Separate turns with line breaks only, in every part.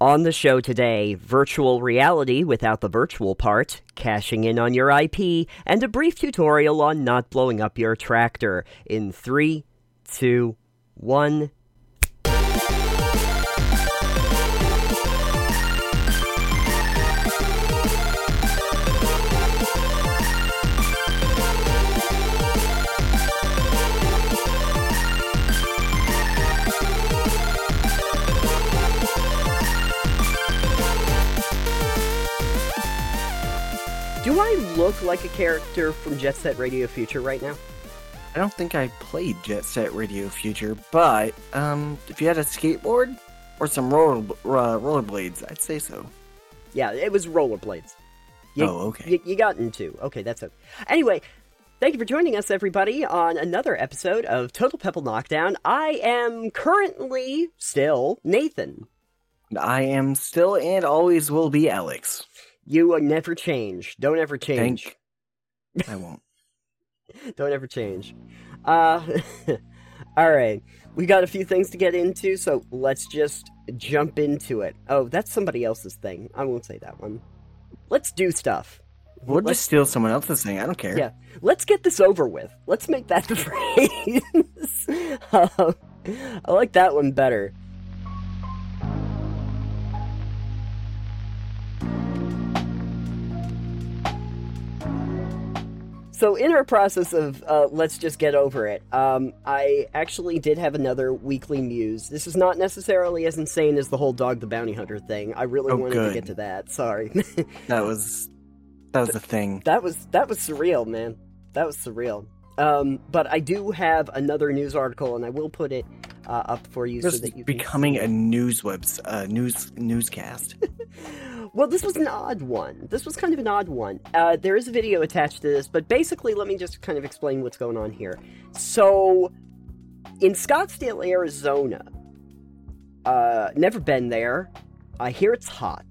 On the show today, virtual reality without the virtual part, cashing in on your IP, and a brief tutorial on not blowing up your tractor in 3, 2, 1. Like a character from Jet Set Radio Future right now?
I don't think I played Jet Set Radio Future, but um, if you had a skateboard or some roller uh, rollerblades, I'd say so.
Yeah, it was rollerblades. You,
oh, okay.
You, you got into. Okay, that's it. Anyway, thank you for joining us, everybody, on another episode of Total Pebble Knockdown. I am currently still Nathan.
I am still and always will be Alex.
You will never change. Don't ever change.
Thank- I won't.
Don't ever change. Uh, all right. We got a few things to get into, so let's just jump into it. Oh, that's somebody else's thing. I won't say that one. Let's do stuff.
We'll
Let's-
just steal someone else's thing. I don't care.
Yeah. Let's get this over with. Let's make that the phrase. um, I like that one better. So, in our process of uh, let's just get over it, um, I actually did have another weekly muse. This is not necessarily as insane as the whole Dog the Bounty Hunter thing. I really
Oh,
wanted to get to that. Sorry.
That was that was the thing.
That was that was surreal, man. That was surreal. Um, but I do have another news article, and I will put it uh, up for you so that you can
becoming
see
a news webs uh, news newscast.
Well, this was an odd one. This was kind of an odd one. Uh, there is a video attached to this, but basically, let me just kind of explain what's going on here. So, in Scottsdale, Arizona, uh, never been there. I hear it's hot.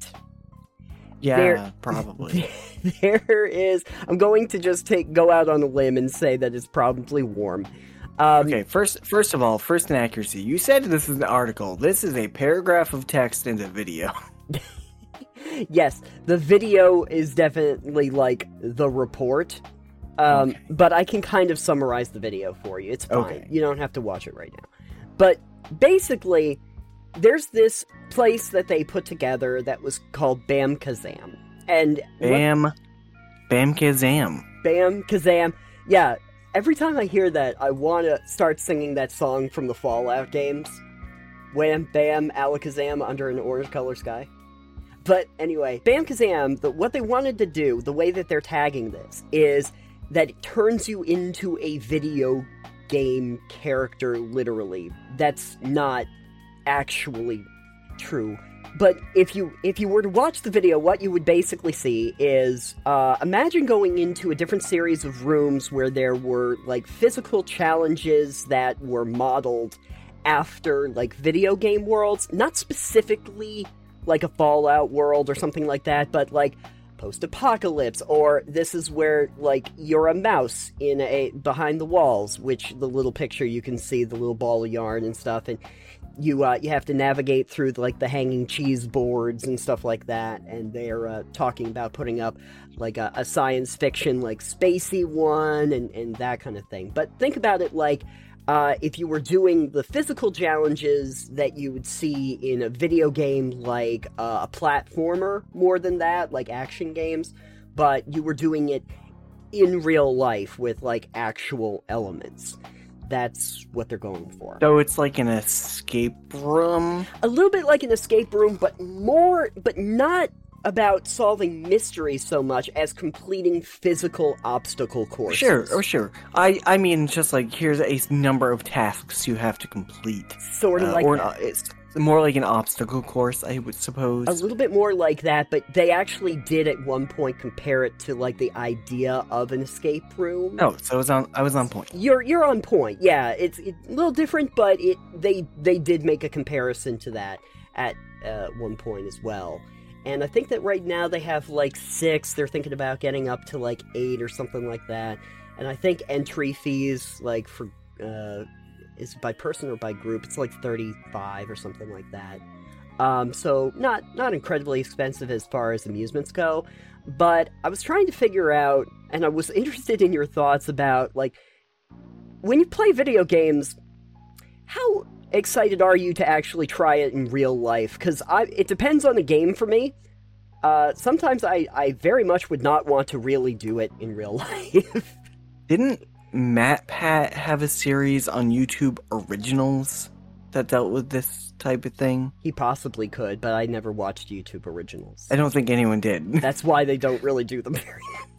Yeah,
There-
probably.
there is. I'm going to just take go out on a limb and say that it's probably warm. Um,
Okay, first first of all, first in accuracy, you said this is an article. This is a paragraph of text in the video.
Yes, the video is definitely like the report. Um,
Okay.
but I can kind of summarize the video for you. It's fine.
Okay.
You don't have to watch it right now. But basically, there's this place that they put together that was called Bam Kazam. And what-
Bam, bam, kazam.
Bam Kazam. Yeah, every time I hear that, I want to start singing that song from the Fallout games. Wham Bam Alakazam under an orange color sky. But anyway, Bam Kazam, the, what they wanted to do, the way that they're tagging this, is that it turns you into a video game character, literally. That's not actually true. But if you if you were to watch the video, what you would basically see is uh, imagine going into a different series of rooms where there were like physical challenges that were modeled after like video game worlds, not specifically like a Fallout world or something like that, but like post-apocalypse or this is where like you're a mouse in a behind the walls which the little picture you can see the little ball of yarn and stuff. And you uh, you have to navigate through like the hanging cheese boards and stuff like that and they're uh, talking about putting up like a, a science fiction like spacey one and, and that kind of thing. But think about it like uh, if you were doing the physical challenges that you would see in a video game like uh, a platformer more than that like action games but you were doing it in real life with like actual elements that's what they're going for
So it's like an escape room.
a little bit like an escape room, but more, but not about solving mysteries so much as completing physical obstacle courses.
Sure, oh sure. I I mean, just like here's a number of tasks you have to complete,
sort of
Uh,
like
or
that.
it's more like an obstacle course, I would suppose.
a little bit more like that, but they actually did at one point compare it to like the idea of an escape room.
Oh, so I was on. I was on point.
You're you're on point. Yeah, it's, it's a little different, but it they they did make a comparison to that at uh, one point as well. And I think that right now they have like six. They're thinking about getting up to like eight or something like that. And I think entry fees like for uh, is by person or by group. It's like thirty five or something like that. Um, so not not incredibly expensive as far as amusements go, but I was trying to figure out, and I was interested in your thoughts about like when you play video games, how excited are you to actually try it in real life? Because I it depends on the game for me. Uh, sometimes I, I very much would not want to really do it in real life.
Didn't MatPat have a series on YouTube Originals that dealt with this type of thing?
he possibly could, but I never watched YouTube originals.
I don't think anyone did.
That's why they don't really do them.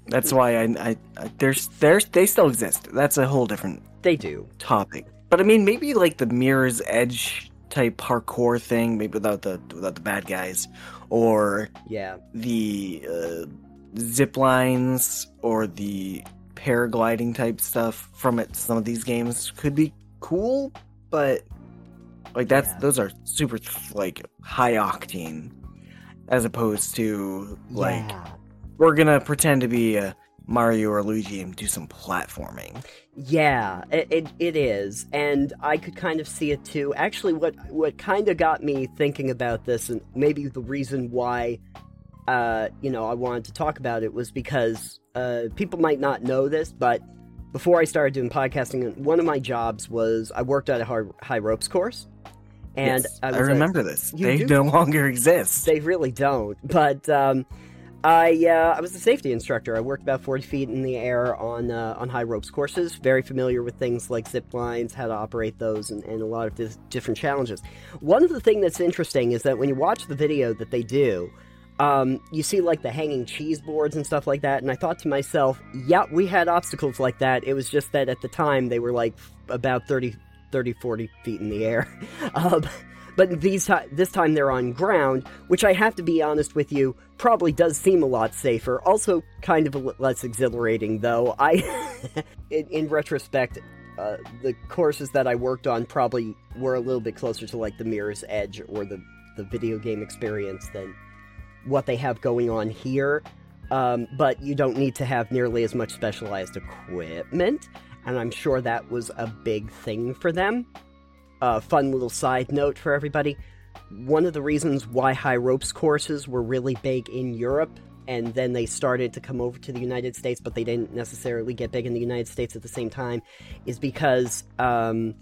That's why I, I, I there's there's they still exist. That's a whole different
They do.
topic. But I mean, maybe like the Mirror's Edge type parkour thing, maybe without the without the bad guys, or
Yeah.
the uh, zip lines or the paragliding type stuff from it. Some of these games could be cool, but like that's
Yeah.
those are super like high octane, as opposed to like
yeah.
we're gonna pretend to be a Mario or Luigi and do some platforming.
Yeah, it, it, it is, and I could kind of see it too. Actually, what what kind of got me thinking about this, and maybe the reason why, uh, you know, I wanted to talk about it was because uh, people might not know this, but before I started doing podcasting, one of my jobs was I worked at a high, high ropes course, and
Yes,
I,
I, remember this. They
do?
no longer exist.
they really don't. But um, I uh, I was a safety instructor. I worked about forty feet in the air on uh, on high ropes courses. Very familiar with things like zip lines, how to operate those, and, and a lot of different challenges. One of the things that's interesting is that when you watch the video that they do. Um, you see like the hanging cheese boards and stuff like that, and I thought to myself, yeah, we had obstacles like that. It was just that at the time they were like about 30, 30 40 feet in the air. um, but these this time they're on ground, which I have to be honest with you, probably does seem a lot safer. Also, kind of less exhilarating, though. I, in, in retrospect, uh, the courses that I worked on probably were a little bit closer to like the Mirror's Edge or the the video game experience than what they have going on here. Um, but you don't need to have nearly as much specialized equipment, and I'm sure that was a big thing for them uh, fun little side note for everybody. One of the reasons why high ropes courses were really big in Europe, and then they started to come over to the United States, but they didn't necessarily get big in the United States at the same time, is because um,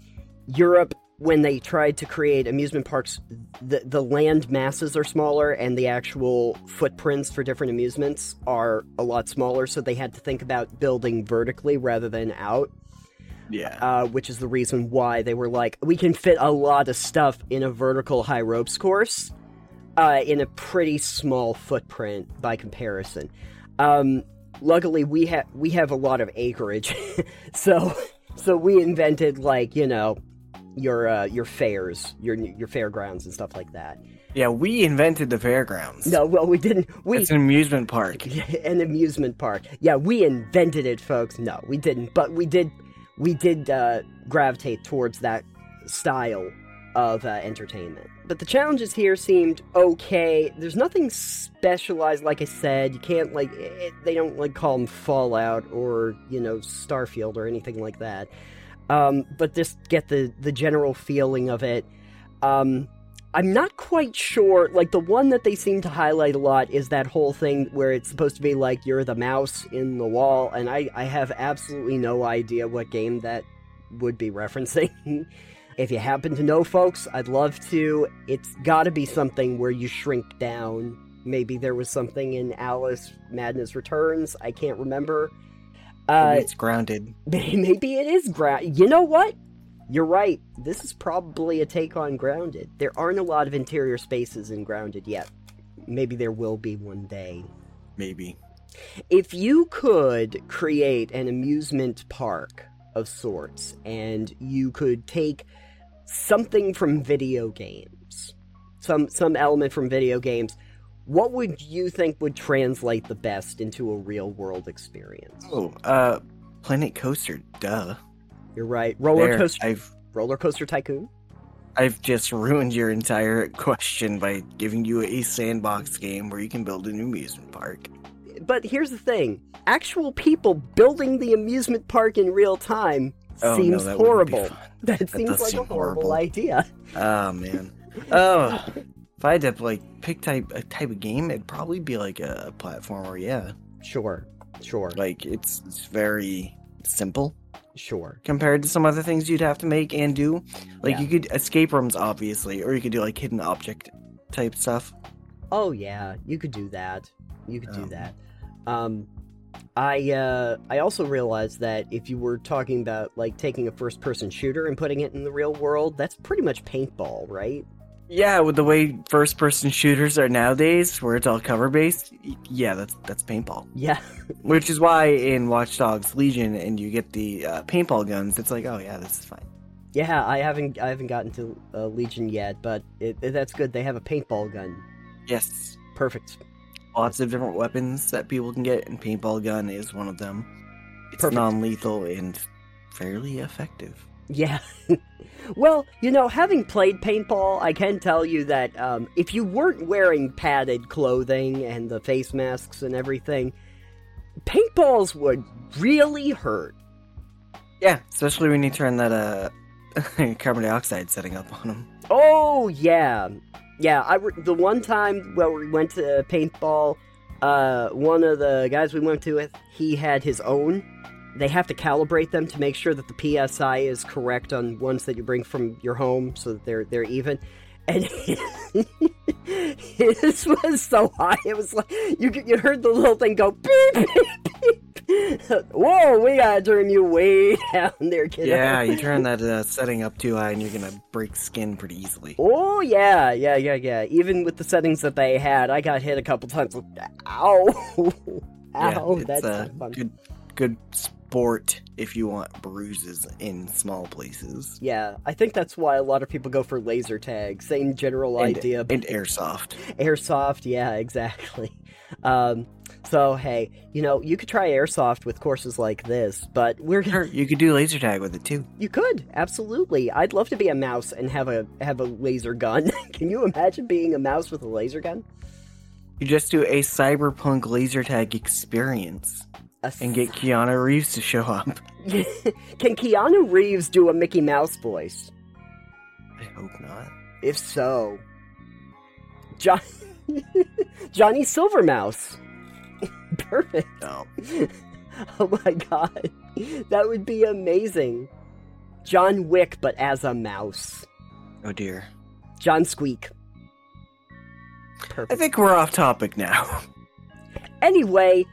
Europe, when they tried to create amusement parks, the, the land masses are smaller and the actual footprints for different amusements are a lot smaller, so they had to think about building vertically rather than out
yeah.
uh, which is the reason why they were like, we can fit a lot of stuff in a vertical high ropes course uh, in a pretty small footprint by comparison. Um, luckily, we have we have a lot of acreage, so so we invented like you know your uh, your fairs, your your fairgrounds and stuff like that.
yeah, we invented the fairgrounds.
No, well, we didn't. We
It's an amusement park.
an amusement park. Yeah, we invented it, folks. No, we didn't, but we did. We did uh, gravitate towards that style of uh, entertainment. But the challenges here seemed okay. There's nothing specialized, like I said. You can't like it, they don't like call them Fallout or you know Starfield or anything like that. Um, but just get the the general feeling of it. Um, I'm not quite sure. Like the one that they seem to highlight a lot is that whole thing where it's supposed to be like you're the mouse in the wall, and I I have absolutely no idea what game that would be referencing. if you happen to know, folks, I'd love to. It's got to be something where you shrink down. Maybe there was something in Alice Madness Returns. I can't remember. Uh,
Maybe it's grounded.
Maybe it is ground. You know what? You're right. This is probably a take on Grounded. There aren't a lot of interior spaces in Grounded yet. Maybe there will be one day.
Maybe.
If you could create an amusement park of sorts and you could take something from video games, some some element from video games, what would you think would translate the best into a real world experience?
Oh, uh, Planet Coaster. Duh.
You're right. Roller
There,
coaster
I've
roller coaster tycoon?
I've just ruined your entire question by giving you a sandbox game where you can build an amusement park.
But here's the thing actual people building the amusement park in real time
Oh,
seems
no, that
horrible.
fun.
That seems like a horrible
horrible.
idea.
Oh man. Oh, If I had to like pick type a type of game, it'd probably be like a platformer. Yeah,
Sure, sure,
like it's it's very simple
sure.
compared to some other things you'd have to make and do. Like
Yeah.
you could escape rooms, obviously, or you could do like hidden object type stuff.
Oh yeah, you could do that. You could do
Um,
that. Um, I uh, I also realized that if you were talking about like taking a first-person shooter and putting it in the real world, that's pretty much paintball, right?
Yeah, with the way first person shooters are nowadays, where it's all cover based, yeah, that's that's paintball.
Yeah,
Which is why in Watch Dogs Legion and you get the uh, paintball guns, it's like, oh yeah, this is fine.
yeah. I haven't I haven't gotten to uh, Legion yet, but it, it- that's good. They have a paintball gun.
Yes,
Perfect.
lots of different weapons that people can get, and paintball gun is one of them. It's non-lethal and fairly effective.
Yeah. well, you know, having played paintball, I can tell you that um, if you weren't wearing padded clothing and the face masks and everything, paintballs would really hurt.
Yeah, especially when you turn that uh carbon dioxide setting up on them.
Oh yeah, yeah. I re- the one time where we went to paintball, uh, one of the guys we went to with, he had his own. They have to calibrate them to make sure that the psi is correct on ones that you bring from your home, so that they're they're even. And his was so high, it was like you you heard the little thing go beep beep beep. Whoa, we gotta turn you way down there, kid.
Yeah, you turn that uh, setting up too high, and you're gonna break skin pretty easily.
Oh yeah, yeah, yeah, yeah. Even with the settings that they had, I got hit a couple times. With, ow,
yeah,
ow,
it's
that's not fun.
good, good sport if you want bruises in small places.
Yeah, I think that's why a lot of people go for laser tag. Same general
And-
idea, but
And airsoft.
airsoft. Yeah, exactly. Um, so hey, you know, you could try airsoft with courses like this, but we're
Sure, you could do laser tag with it too.
you could absolutely. I'd love to be a mouse and have a have a laser gun. Can you imagine being a mouse with a laser gun?
You just do a cyberpunk laser tag experience And get Keanu Reeves to show up.
Can Keanu Reeves do a Mickey Mouse voice?
I hope not.
If so, John- Johnny Silvermouse. Perfect.
No.
Oh my god. That would be amazing. John Wick, but as a mouse.
Oh dear.
John Squeak.
I think we're off topic now.
Anyway,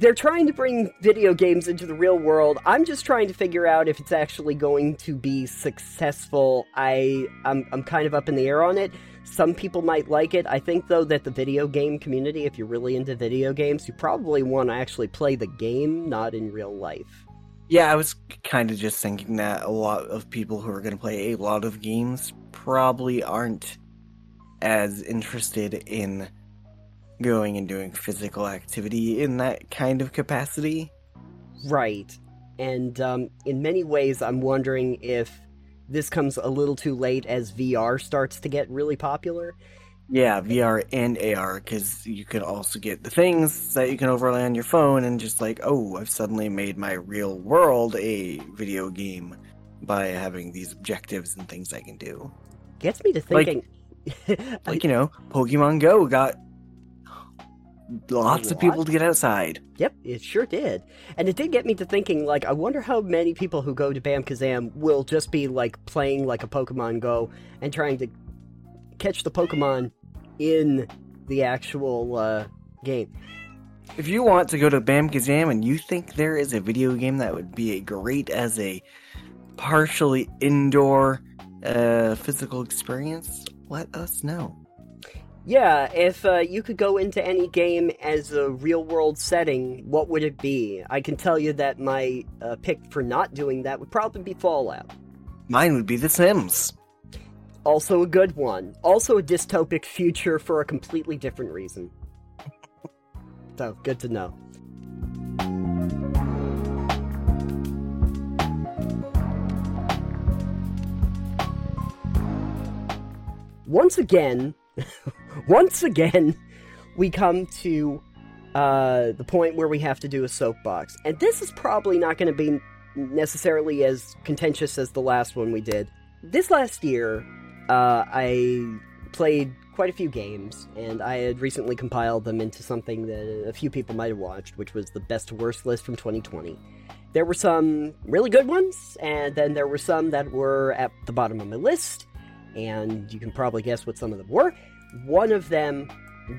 they're trying to bring video games into the real world. I'm just trying to figure out if it's actually going to be successful. I I'm I'm kind of up in the air on it. Some people might like it. I think though that the video game community, if you're really into video games, you probably want to actually play the game, not in real life.
Yeah, I was kind of just thinking that a lot of people who are going to play a lot of games probably aren't as interested in going and doing physical activity in that kind of capacity.
Right. And um, in many ways, I'm wondering if this comes a little too late as VR starts to get really popular.
Yeah, VR and AR, because you can also get the things that you can overlay on your phone and just like, oh, I've suddenly made my real world a video game by having these objectives and things I can do.
Gets me to
Like-
thinking.
Like, you know, Pokemon Go got lots of people to get outside.
Yep, it sure did. And it did get me to thinking, like, I wonder how many people who go to Bam Kazam will just be, like, playing like a Pokemon Go and trying to catch the Pokemon in the actual uh, game.
If you want to go to Bam Kazam and you think there is a video game that would be a great as a partially indoor uh, physical experience, let us know.
Yeah, if uh, you could go into any game as a real world setting, what would it be? I can tell you that my uh, pick for not doing that would probably be Fallout.
Mine would be The Sims.
Also a good one. Also a dystopic future for a completely different reason. so, good to know. Once again, once again, we come to uh, the point where we have to do a soapbox. And this is probably not going to be necessarily as contentious as the last one we did. This last year, uh, I played quite a few games, and I had recently compiled them into something that a few people might have watched, which was the best worst list from 2020. There were some really good ones, and then there were some that were at the bottom of my list, and you can probably guess what some of them were. One of them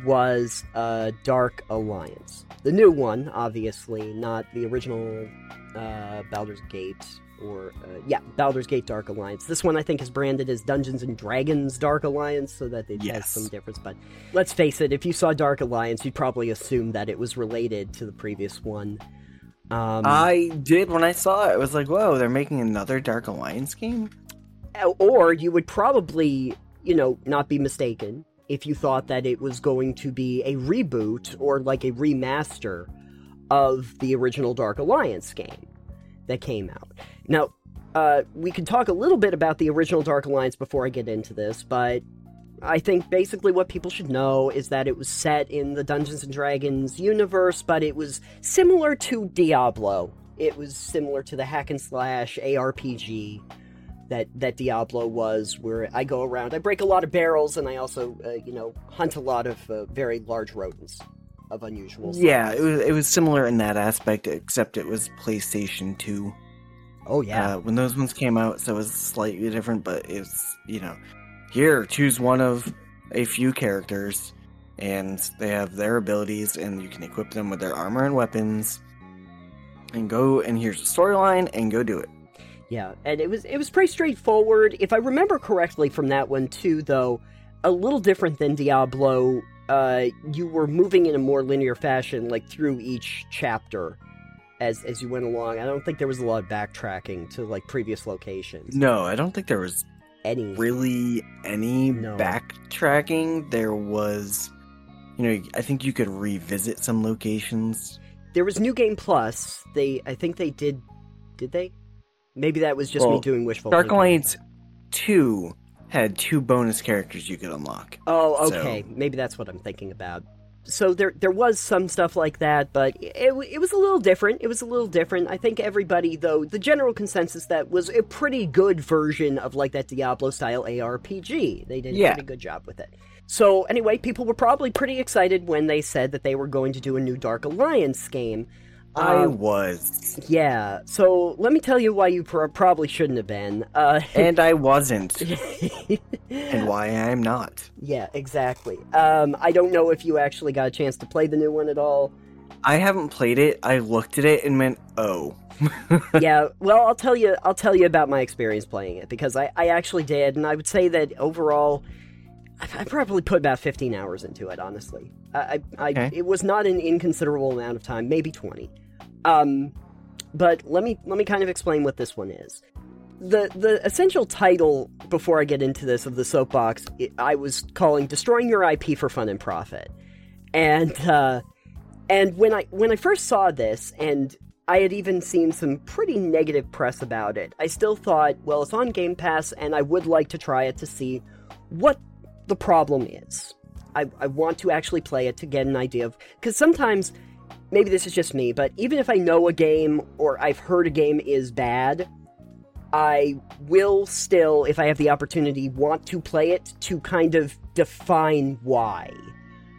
was uh, Dark Alliance. The new one, obviously, not the original uh, Baldur's Gate or uh, yeah, Baldur's Gate Dark Alliance. This one I think is branded as Dungeons and Dragons Dark Alliance, so that it
Yes.
has some difference. But let's face it, if you saw Dark Alliance, you'd probably assume that it was related to the previous one. Um,
I did when I saw it. I was like, "Whoa, they're making another Dark Alliance game."
or you would probably, you know, not be mistaken if you thought that it was going to be a reboot or like a remaster of the original Dark Alliance game that came out. Now, uh, we can talk a little bit about the original Dark Alliance before I get into this, but I think basically what people should know is that it was set in the Dungeons and Dragons universe, but it was similar to Diablo. It was similar to the hack and slash ARPG that that Diablo was, where I go around, I break a lot of barrels, and I also, uh, you know, hunt a lot of uh, very large rodents of unusual. Size.
Yeah, it was it was similar in that aspect, except it was PlayStation Two.
Oh yeah.
uh, when those ones came out, so it was slightly different. But it's you know, here choose one of a few characters, and they have their abilities, and you can equip them with their armor and weapons, and go. And here's a storyline, and go do it.
Yeah, and it was it was pretty straightforward. If I remember correctly from that one too, though, a little different than Diablo. Uh, you were moving in a more linear fashion, like through each chapter, as as you went along. I don't think there was a lot of backtracking to like previous locations.
No, I don't think there was
Any
really any
No.
backtracking. There was, you know, I think you could revisit some locations.
there was New Game Plus. They, I think they did. Did they? Maybe that was just me doing wishful.
Dark
thinking.
Alliance Two had two bonus characters you could unlock.
Oh,
So-
okay. Maybe that's what I'm thinking about. So there, there was some stuff like that, but it, it was a little different. It was a little different. I think everybody, though, the general consensus that was a pretty good version of like that Diablo style ARPG. They did a pretty good job with it. So anyway, people were probably pretty excited when they said that they were going to do a new Dark Alliance game.
I
Um,
was,
yeah. So let me tell you why you pr- probably shouldn't have been. Uh,
and I wasn't, and why I'm not.
Yeah, exactly. Um, I don't know if you actually got a chance to play the new one at all.
I haven't played it. I looked at it and went, "Oh,
yeah, well, I'll tell you. I'll tell you about my experience playing it because I, I actually did, and I would say that overall, I, probably put about fifteen hours into it. Honestly, I, I, I it was not an inconsiderable amount of time, maybe twenty. Um, but let me let me kind of explain what this one is. The the essential title before I get into this of the soapbox, it, I was calling "Destroying Your IP for Fun and Profit," and uh, and when I when I first saw this, and I had even seen some pretty negative press about it, I still thought, well, it's on Game Pass, and I would like to try it to see what the problem is. I, I want to actually play it to get an idea of because sometimes maybe this is just me, but even if I know a game or I've heard a game is bad, I will still, if I have the opportunity, want to play it to kind of define why.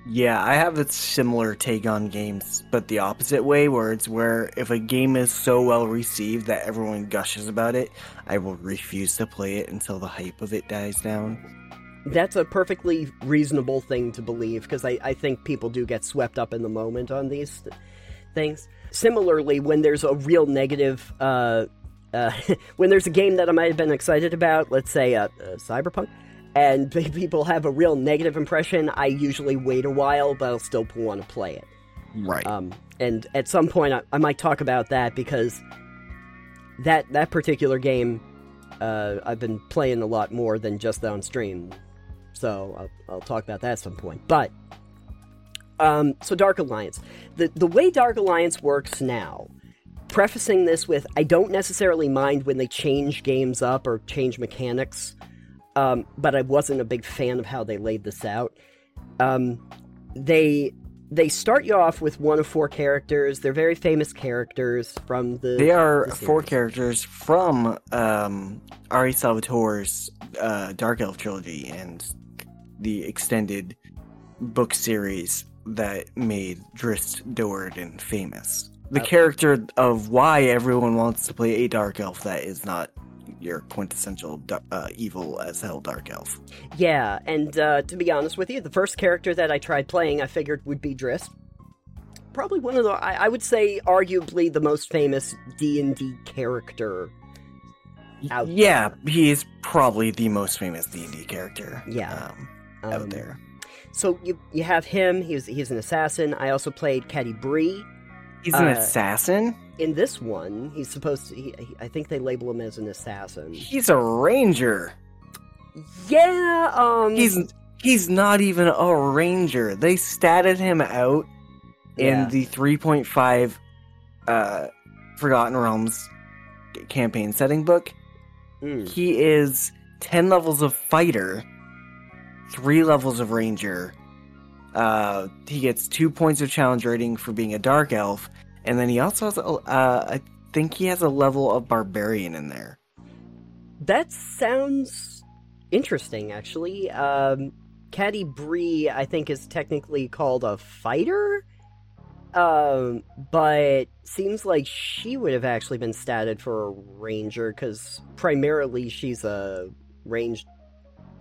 yeah." I have a similar take on games, but the opposite way, where it's where if a game is so well received that everyone gushes about it, I will refuse to play it until the hype of it dies down.
That's a perfectly reasonable thing to believe because I, I think people do get swept up in the moment on these th- things. Similarly, when there's a real negative, uh, uh, when there's a game that I might have been excited about, let's say uh, uh, Cyberpunk, and people have a real negative impression, I usually wait a while, but I'll still want to play it.
Right.
Um, and at some point, I, I might talk about that because that that particular game, uh, I've been playing a lot more than just on stream. So I'll, I'll talk about that at some point. But um, so Dark Alliance, the the way Dark Alliance works now. Prefacing this with, I don't necessarily mind when they change games up or change mechanics, um, but I wasn't a big fan of how they laid this out. Um, they they start you off with one of four characters. They're very famous characters from the.
They are
the
four characters from um, R.A. Salvatore's uh, Dark Elf trilogy, and the extended book series that made Drizzt Do'Urden famous. The
Uh,
character of why everyone wants to play a dark elf that is not your quintessential uh, evil as hell dark elf.
Yeah, and uh, to be honest with you, the first character that I tried playing, I figured would be Drizzt. Probably one of the, I, I would say, arguably the most famous D and D character. Out
yeah, he is probably the most famous D and D character.
Yeah.
um,
Um,
out there.
So you you have him. He's he's an assassin. I also played Catti-brie.
He's an
uh,
assassin.
In this one, he's supposed to. He, he- I think they label him as an assassin.
He's a ranger.
Yeah. Um.
He's he's not even a ranger. They statted him out
Yeah.
in the 3.5 uh Forgotten Realms campaign setting book.
mm,
He is 10 levels of fighter, 3 levels of ranger. Uh he gets 2 points of challenge rating for being a dark elf and then he also has a, uh I think he has a level of barbarian in there.
That sounds interesting, actually. Um, Catti-brie, I think, is technically called a fighter, um, but seems like she would have actually been statted for a ranger because primarily she's a ranged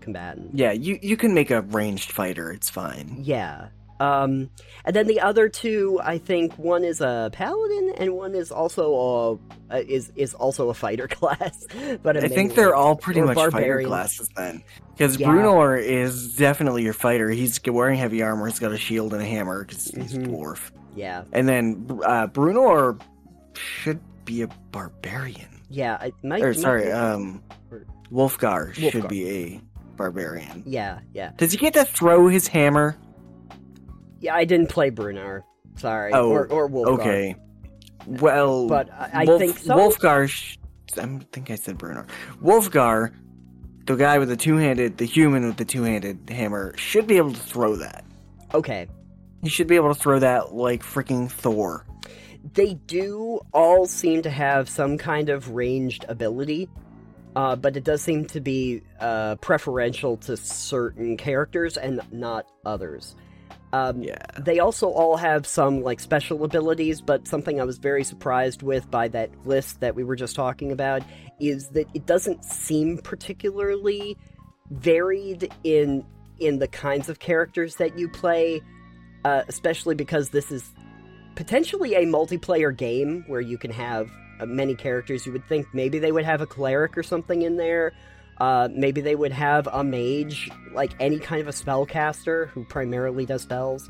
combatant.
Yeah, you you can make a ranged fighter, it's fine.
Yeah. Um, and then the other two, I think one is a paladin and one is also a uh, is is also a fighter class. But
I think they're all pretty much fighter
barbarian.
classes then. Because
Yeah.
Bruenor is definitely your fighter. He's wearing heavy armor, he's got a shield and a hammer because he's a
Mhm.
dwarf.
yeah.
And then uh, Bruenor should be a barbarian.
Yeah, I might.
Or
might-
sorry, um, Wulfgar, should be a barbarian.
yeah, yeah,
Does he get to throw his hammer?
yeah. I didn't play Bruenor. Sorry,
Oh,
or or Wulfgar.
Okay. Well,
but I, I
Wolf-
think so.
Wulfgar. Sh- I think I said Bruenor. Wulfgar, the guy with the two-handed, the human with the two-handed hammer, should be able to throw that.
Okay,
He should be able to throw that like freaking Thor.
they do all seem to have some kind of ranged ability, uh, but it does seem to be uh, preferential to certain characters and not others. Um,
Yeah.
They also all have some like special abilities, but something I was very surprised with by that list that we were just talking about is that it doesn't seem particularly varied in in the kinds of characters that you play, uh, especially because this is potentially a multiplayer game where you can have uh, many characters. You would think maybe they would have a cleric or something in there. Uh, maybe they would have a mage, like any kind of a spellcaster who primarily does spells.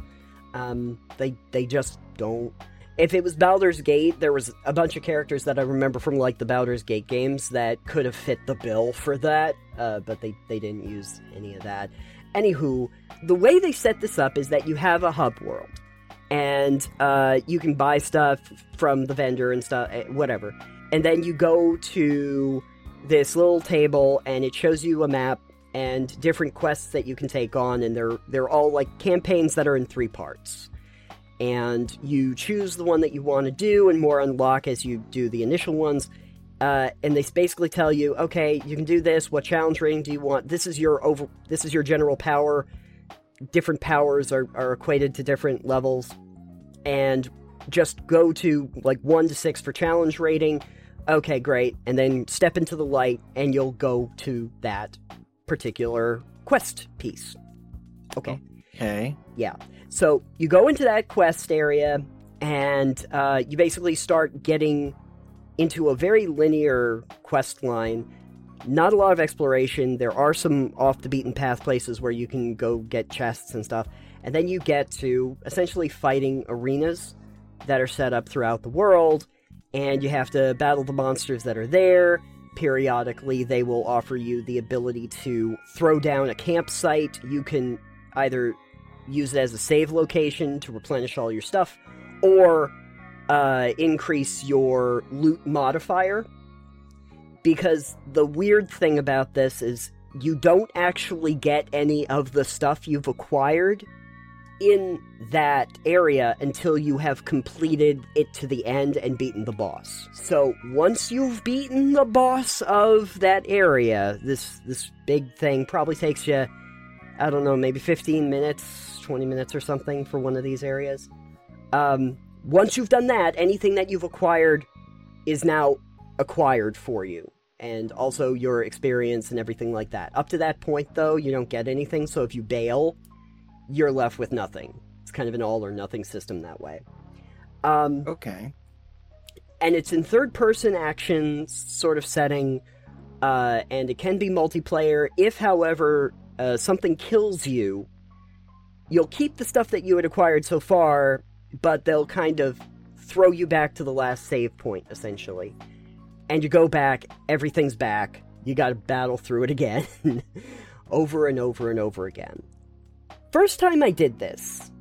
Um, they they just don't. If it was Baldur's Gate, there was a bunch of characters that I remember from like the Baldur's Gate games that could have fit the bill for that, uh, but they they didn't use any of that. Anywho, the way they set this up is that you have a hub world, and uh, you can buy stuff from the vendor and stuff, eh, whatever, and then you go to this little table and it shows you a map and different quests that you can take on and they're they're all like campaigns that are in three parts. And you choose the one that you want to do and more unlock as you do the initial ones. Uh, and they basically tell you okay you can do this. What challenge rating do you want? This is your over this is your general power different powers are, are equated to different levels and just go to like 1 to 6 for challenge rating okay great and then step into the light and you'll go to that particular quest piece okay
Okay.
yeah. So you go into that quest area, and uh, you basically start getting into a very linear quest line. Not a lot of exploration. There are some off the beaten path places where you can go get chests and stuff. And then you get to essentially fighting arenas that are set up throughout the world, and you have to battle the monsters that are there. Periodically, they will offer you the ability to throw down a campsite. You can either use it as a save location to replenish all your stuff, or uh, increase your loot modifier. Because the weird thing about this is you don't actually get any of the stuff you've acquired in that area until you have completed it to the end and beaten the boss. So once you've beaten the boss of that area, this this big thing probably takes you I don't know, maybe 15 minutes, 20 minutes or something for one of these areas. Um, once you've done that, anything that you've acquired is now acquired for you. And also your experience and everything like that. Up to that point, though, you don't get anything, so if you bail, you're left with nothing. It's kind of an all or nothing system that way. Um,
Okay.
and it's in third person action sort of setting uh, and it can be multiplayer if however uh, something kills you you'll keep the stuff that you had acquired so far but they'll kind of throw you back to the last save point essentially and you go back everything's back you got to battle through it again over and over and over again first time i did this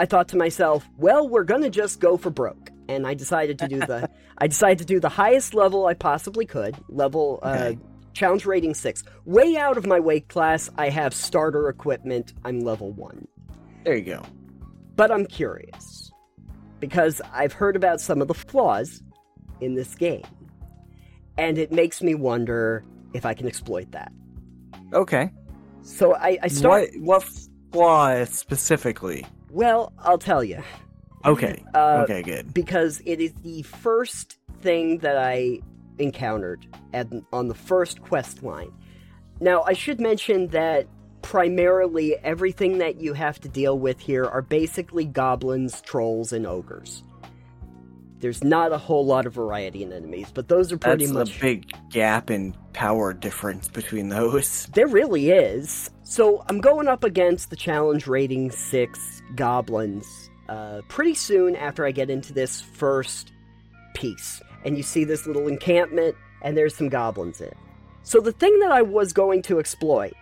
i thought to myself well we're gonna just go for broke and I decided to do the I decided to do the highest level I possibly could, level uh, challenge rating six. Way out of my weight class, I have starter equipment. I'm level one,
There you go.
but I'm curious because I've heard about some of the flaws in this game, and it makes me wonder if I can exploit that.
Okay.
So I, I start.
What what flaw specifically?
Well, I'll tell you.
Okay.
Uh,
okay, good.
because it is the first thing that I encountered at, on the first quest line. Now, I should mention that primarily everything that you have to deal with here are basically goblins, trolls, and ogres. There's not a whole lot of variety in enemies, but those are pretty
That's
much
a big gap in power difference between those.
There really is. So I'm going up against the challenge rating six goblins uh, pretty soon after I get into this first piece. And you see this little encampment, and there's some goblins in it. So the thing that I was going to exploit,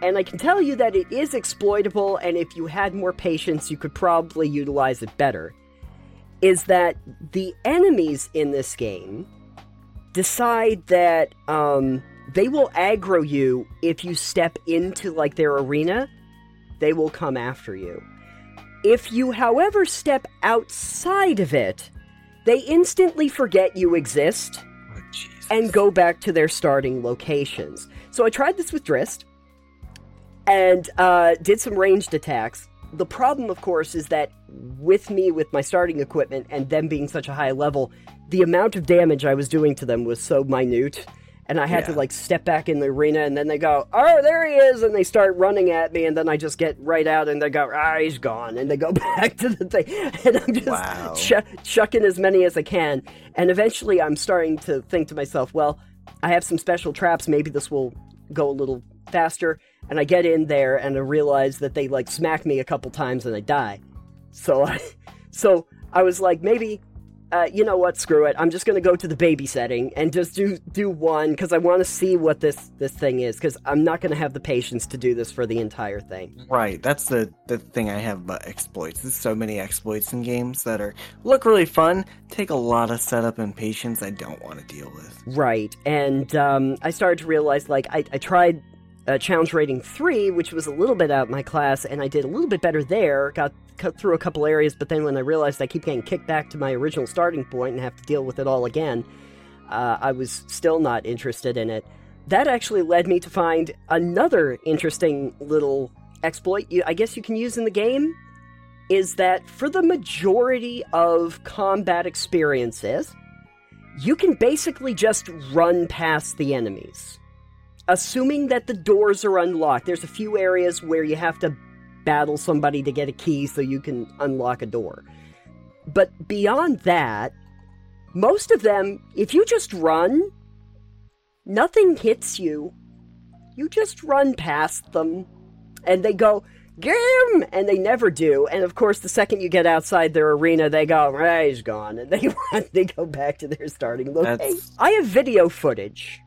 and I can tell you that it is exploitable, and if you had more patience, you could probably utilize it better, is that the enemies in this game decide that um, they will aggro you if you step into like their arena. They will come after you. If you however step outside of it they instantly forget you exist
Oh,
and go back to their starting locations. So i tried this with Drizzt and uh, did some ranged attacks the problem of course is that with me with my starting equipment and them being such a high level the amount of damage i was doing to them was so minute. And i had to like step back in the arena and then they go oh there he is. And they start running at me and then i just get right out and they go ah he's gone. And they go back to the thing. And i'm just
Wow.
chu- chucking as many as i can. And eventually i'm starting to think to myself well i have some special traps. Maybe this will go a little faster and i get in there and i realize that they like smack me a couple times and i die so I, so I was like, maybe, uh, you know what? Screw it. I'm just gonna go to the baby setting and just do do one because I want to see what this this thing is because I'm not gonna have the patience to do this for the entire thing.
Right, that's the the thing I have about exploits. There's so many exploits in games that are look really fun, take a lot of setup and patience I don't want to deal with.
Right. And um, I started to realize, like, I, I tried uh, challenge rating three, which was a little bit out of my class, and I did a little bit better there. Got cut through a couple areas, but then when I realized I keep getting kicked back to my original starting point and have to deal with it all again, uh, I was still not interested in it. That actually led me to find another interesting little exploit. You, I guess you can use in the game. Is that for the majority of combat experiences, you can basically just run past the enemies. Assuming that the doors are unlocked. There's a few areas where you have to battle somebody to get a key so you can unlock a door. But beyond that, most of them, if you just run, nothing hits you. You just run past them, and they go, Get him! And they never do. And of course, the second you get outside their arena, they go, ah, he's gone. And they run, they go back to their starting location.
That's-
I have video footage.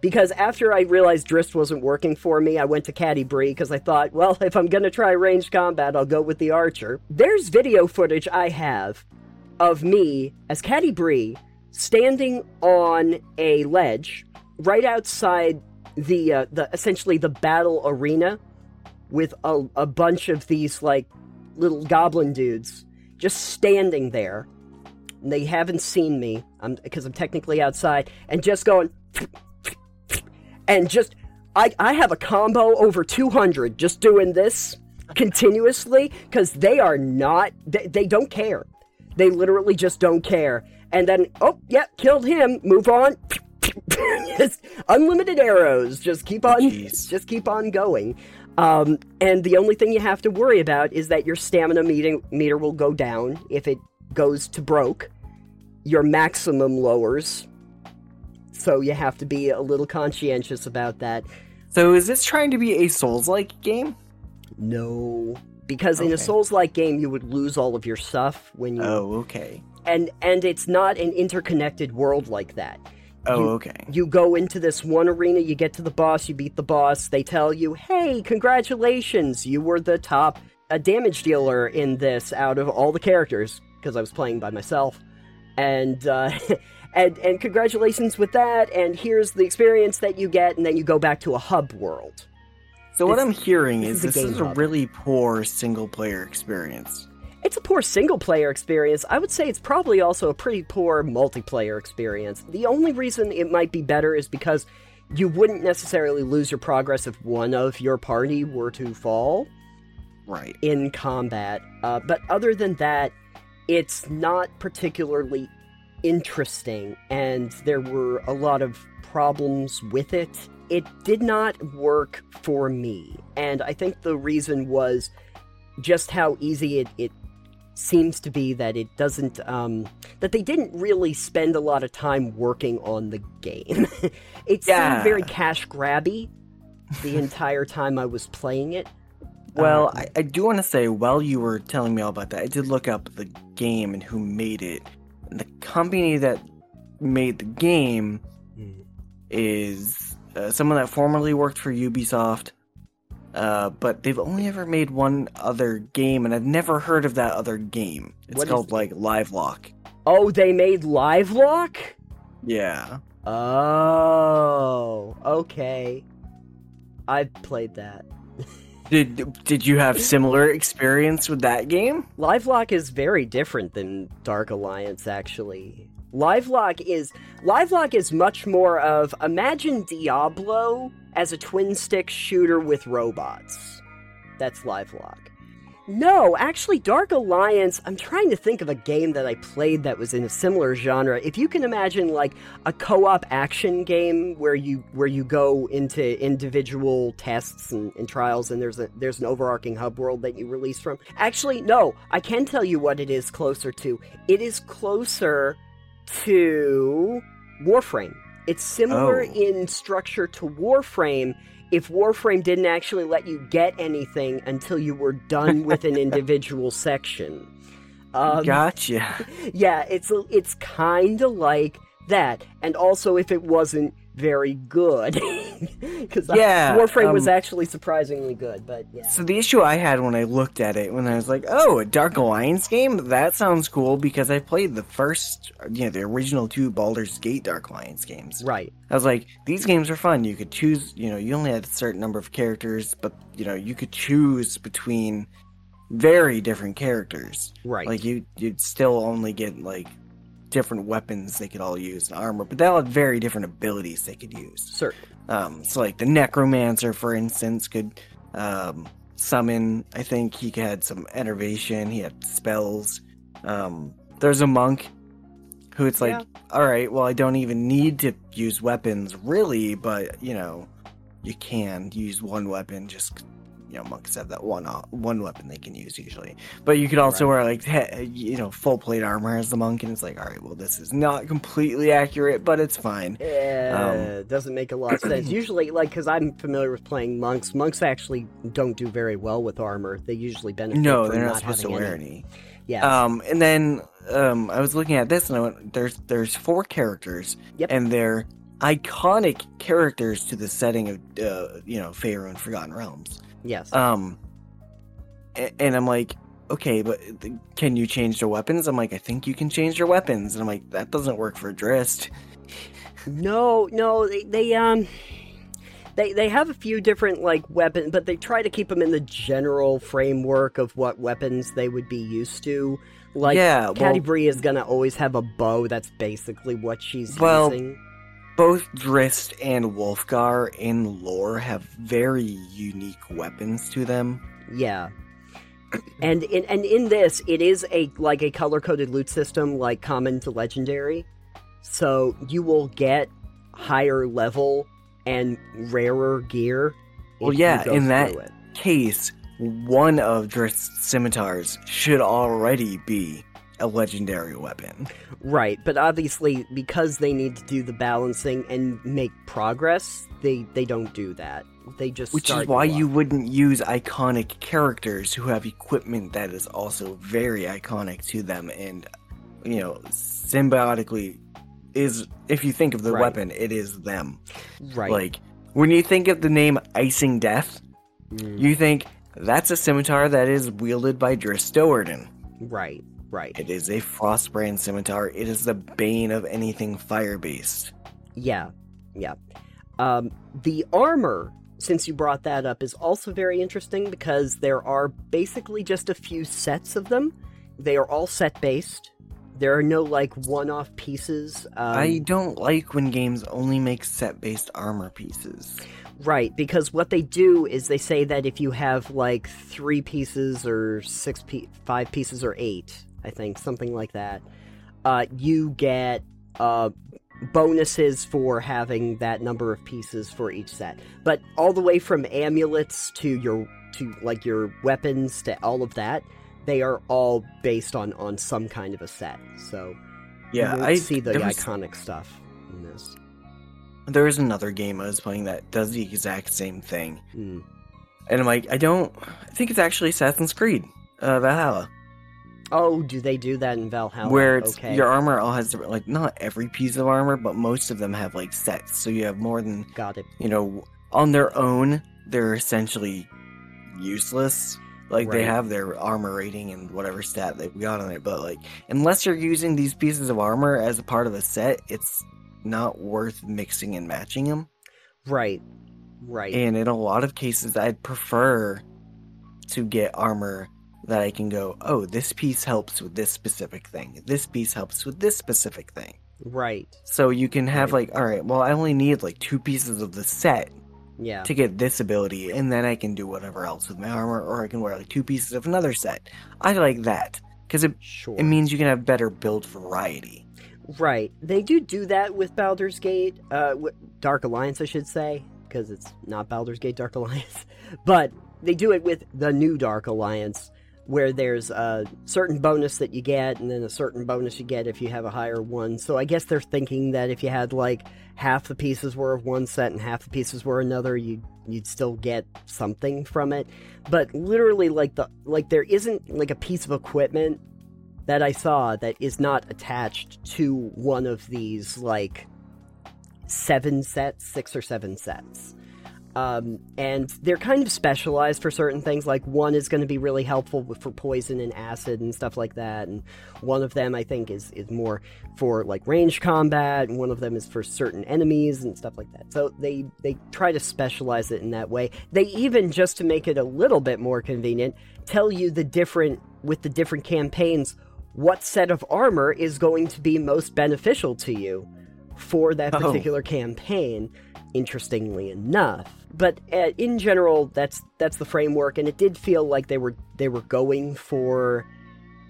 Because after I realized Drizzt wasn't working for me, I went to Catti-brie because I thought, well, if I'm going to try ranged combat, I'll go with the Archer. There's video footage I have of me as Catti-brie standing on a ledge right outside the uh, the essentially the battle arena with a, a bunch of these like little goblin dudes just standing there. And they haven't seen me because I'm technically outside, and just going and just I, I have a combo over 200 just doing this continuously because they are not, they, they don't care. They literally just don't care. And then, oh, yep, yeah, killed him, move on. just unlimited arrows. Just keep on,
Jeez.
just keep on going. Um, and the only thing you have to worry about is that your stamina meter, meter will go down if it goes to broke. Your maximum lowers. So you have to be a little conscientious about that.
So is this trying to be a Souls-like game?
No, because in a Souls-like game, you would lose all of your stuff when you
Oh, okay.
and and it's not an interconnected world like that.
Oh,
You-
okay.
You go into this one arena, you get to the boss, you beat the boss. They tell you, "Hey, congratulations! You were the top a damage dealer in this out of all the characters because I was playing by myself." And uh, and and congratulations with that. And here's the experience that you get, and then you go back to a hub world.
So what
This-
I'm hearing
this
is
is
this
game
is a
hub.
really poor single-player experience.
It's a poor single player experience. I would say it's probably also a pretty poor multiplayer experience. The only reason it might be better is because you wouldn't necessarily lose your progress if one of your party were to fall
Right.
in combat. Uh, but other than that, it's not particularly interesting, and there were a lot of problems with it. It did not work for me, and I think the reason was just how easy it, it seems to be that it doesn't um, that they didn't really spend a lot of time working on the game. it
Yeah.
seemed very cash grabby the entire time I was playing it.
Well,
Um,
I, I do want to say, while you were telling me all about that, I did look up the game and who made it. The company that made the game is uh, someone that formerly worked for Ubisoft, uh, but they've only ever made one other game, and I've never heard of that other game. It's
What
called like Livelock.
Oh, they made Livelock?
Yeah.
Oh, okay. I've played that.
Did did you have similar experience with that game?
Livelock is very different than Dark Alliance, actually. Livelock is Livelock is much more of imagine Diablo as a twin stick shooter with robots. That's Livelock. No, actually, Dark Alliance. I'm trying to think of a game that I played that was in a similar genre. If you can imagine, like a co-op action game where you where you go into individual tests and, and trials, and there's a there's an overarching hub world that you release from. Actually, no, I can tell you what it is closer to. It is closer to Warframe. It's similar
Oh.
in structure to Warframe. If Warframe didn't actually let you get anything until you were done with an individual section. Um,
gotcha.
yeah, it's it's kind of like that, and also if it wasn't very good, because
Yeah,
Warframe was
um,
actually surprisingly good. But yeah,
So the issue I had when I looked at it, when I was like, "Oh, a Dark Alliance game? That sounds cool," because I played the first, you know, the original two Baldur's Gate Dark Alliance games.
right,
I was like, "These games are fun. You could choose, you know, you only had a certain number of characters, but you know, you could choose between very different characters.
right,
Like you, you'd still only get like different weapons they could all use and armor, but they all had very different abilities they could use."
certain.
Um, so like the necromancer, for instance, could um, summon. I think he had some enervation. He had spells. Um, there's a monk who it's like,
Yeah.
all right, well, I don't even need to use weapons really, but you know, you can use one weapon. Just you know, monks have that one o- one weapon they can use usually. But you could also wear like he- you know full plate armor as the monk, and it's like, all right, well, this is not completely accurate, but it's fine.
Uh, doesn't make a lot of sense. Usually, like, because I'm familiar with playing monks, monks actually don't do very well with armor. They usually benefit
No,
from
they're not,
not
supposed to wear
any.
any.
Yeah,
Um, and then um, I was looking at this, and I went, "There's there's four characters,
Yep.
and they're iconic characters to the setting of uh, you know Faerun and Forgotten Realms."
Yes.
Um, and I'm like, okay, but can you change your weapons? I'm like, I think you can change your weapons, and I'm like, that doesn't work for Drizzt.
No, no, they, they um they they have a few different like weapons, but they try to keep them in the general framework of what weapons they would be used to. Like
Yeah, well-
Catty Bree is gonna always have a bow. That's basically what she's
Well,
using.
Both Drizzt and Wulfgar in lore have very unique weapons to them.
Yeah. And in and in this, it is a like a color coded loot system, like common to legendary. So you will get higher level and rarer gear.
Well, yeah, in that-
it.
Case one of Drizzt's scimitars should already be a legendary weapon.
Right, but obviously because they need to do the balancing and make progress, they they don't do that. They just
Which is why you wouldn't use iconic characters who have equipment that is also very iconic to them and, you know, symbiotically is, if you think of the
Right.
weapon, it is them.
right.
Like, when you think of the name Icing Death,
Mm,
you think that's a scimitar that is wielded by Drizzt Do'Urden.
right, right.
It is a Frostbrand scimitar. It is the bane of anything fire based.
Yeah, yeah. Um, the armor, since you brought that up, is also very interesting because there are basically just a few sets of them. They are all set based. There are no like one off pieces. Um,
I don't like when games only make set based armor pieces.
Right, because what they do is they say that if you have like three pieces or six, pe- five pieces or eight, I think something like that, uh, you get uh, bonuses for having that number of pieces for each set. But all the way from amulets to your to like your weapons to all of that, they are all based on on some kind of a set. So
Yeah, I
see the
was-
iconic stuff in this.
There is another game I was playing that does the exact same thing.
Mm.
And I'm like, I don't. I think it's actually Assassin's Creed uh, Valhalla,
Oh, do they do that in Valhalla?
where it's
okay.
your armor all has like not every piece of armor, but most of them have like sets. So you have more than
Got it.
you know on their own. They're essentially useless. Like they have their armor rating and whatever stat they've got on it, but like unless you're using these pieces of armor as a part of a set, it's not worth mixing and matching them.
Right. Right.
And in a lot of cases, I'd prefer to get armor that I can go, oh, this piece helps with this specific thing. This piece helps with this specific thing.
right.
So you can have
Right.
like, all right, well, I only need like two pieces of the set
Yeah.
to get this ability, and then I can do whatever else with my armor, or I can wear like two pieces of another set. I like that because it,
Sure.
it means you can have better build variety.
right. They do do that with Baldur's Gate, uh, Dark Alliance, I should say, because it's not Baldur's Gate Dark Alliance, but they do it with the new Dark Alliance, where there's a certain bonus that you get, and then a certain bonus you get if you have a higher one. So I guess they're thinking that if you had like half the pieces were of one set and half the pieces were another, you you'd still get something from it. But literally, like the like there isn't like a piece of equipment that I saw that is not attached to one of these like seven sets, six or seven sets. Um, and they're kind of specialized for certain things. Like one is going to be really helpful for poison and acid and stuff like that. And one of them, I think, is is more for like range combat, and one of them is for certain enemies and stuff like that. So they they try to specialize it in that way. They even just to make it a little bit more convenient, tell you the different with the different campaigns what set of armor is going to be most beneficial to you for that
Oh.
particular campaign interestingly enough but uh, in general that's that's the framework and it did feel like they were they were going for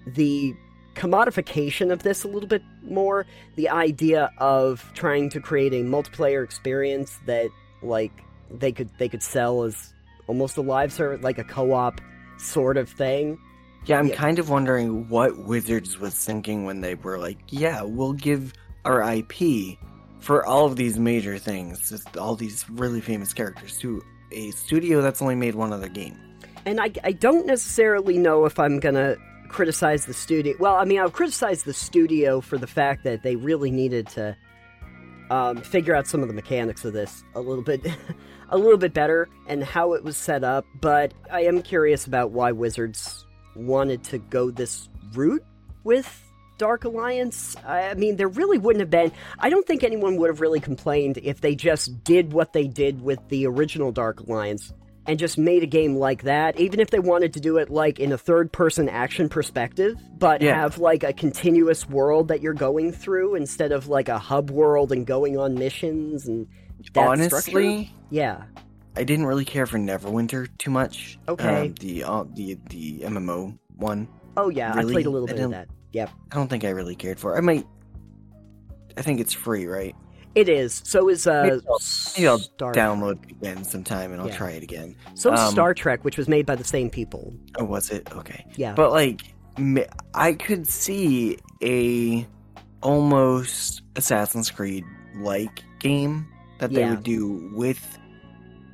the commodification of this a little bit more the idea of trying to create a multiplayer experience that like they could they could sell as almost a live service like a co-op sort of thing
Yeah, I'm
Yeah.
kind of wondering what Wizards was thinking when they were like, yeah, we'll give our IP for all of these major things, just all these really famous characters, to a studio that's only made one other game.
And I, I don't necessarily know if I'm gonna criticize the studio. Well, I mean, I'll criticize the studio for the fact that they really needed to um, figure out some of the mechanics of this a little bit, a little bit better, and how it was set up. But I am curious about why Wizards wanted to go this route with Dark Alliance. I mean, there really wouldn't have been. I don't think anyone would have really complained if they just did what they did with the original Dark Alliance and just made a game like that, even if they wanted to do it like in a third person action perspective, but
Yeah.
have like a continuous world that you're going through instead of like a hub world and going on missions and that structure.
Honestly,
Yeah.
I didn't really care for Neverwinter too much.
Okay.
Um, the uh, the the MMO one.
Oh yeah, I played a little bit of that. Yep.
I don't think I really cared for. it. I might. I think it's free, right?
It is. So is uh
Maybe I'll- Maybe I'll
Star
download it again sometime and I'll
Yeah.
try it again.
So
um,
Star Trek, which was made by the same people.
Oh, was it? Okay.
Yeah.
But like, I could see a almost Assassin's Creed like game that they
Yeah.
would do with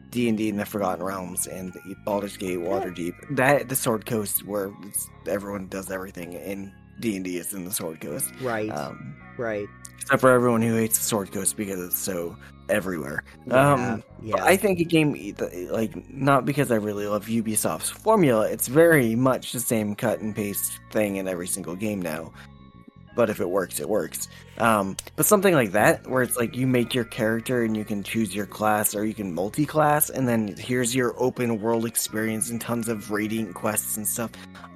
D and D and the Forgotten Realms and the Baldur's Gate, Waterdeep. That the Sword Coast, where it's, everyone does everything, and D and D is in the Sword Coast.
right.
Um,
right.
except for everyone who hates the Sword Coast because it's so everywhere.
Yeah.
Um,
yeah.
I think a game like not because I really love Ubisoft's formula. It's very much the same cut and paste thing in every single game now. But if it works, it works. Um, but something like that, where it's like you make your character and you can choose your class or you can multi-class, and then here's your open world experience and tons of radiant quests and stuff.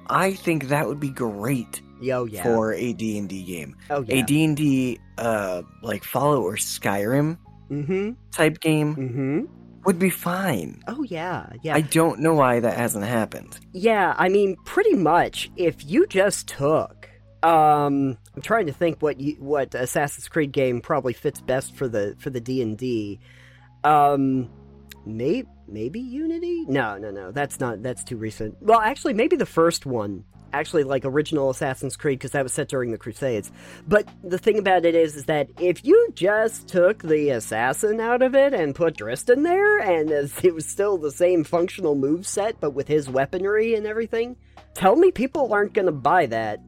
I think that would be great
Yo, yeah.
for a D and D game.
oh yeah.
A D and D, uh, like Fallout or Skyrim
mm-hmm.
type game
Mm-hmm.
would be fine.
Oh yeah. Yeah.
I don't know why that hasn't happened.
Yeah, I mean, pretty much. If you just took, um, I'm trying to think what you, what Assassin's Creed game probably fits best for the for the D and D. Um, maybe maybe Unity? No, no, no. That's not. That's too recent. Well, actually, maybe the first one. Actually, like original Assassin's Creed, because that was set during the Crusades. But the thing about it is, is that if you just took the assassin out of it and put Driston there, and it was still the same functional move set, but with his weaponry and everything, tell me people aren't gonna buy that.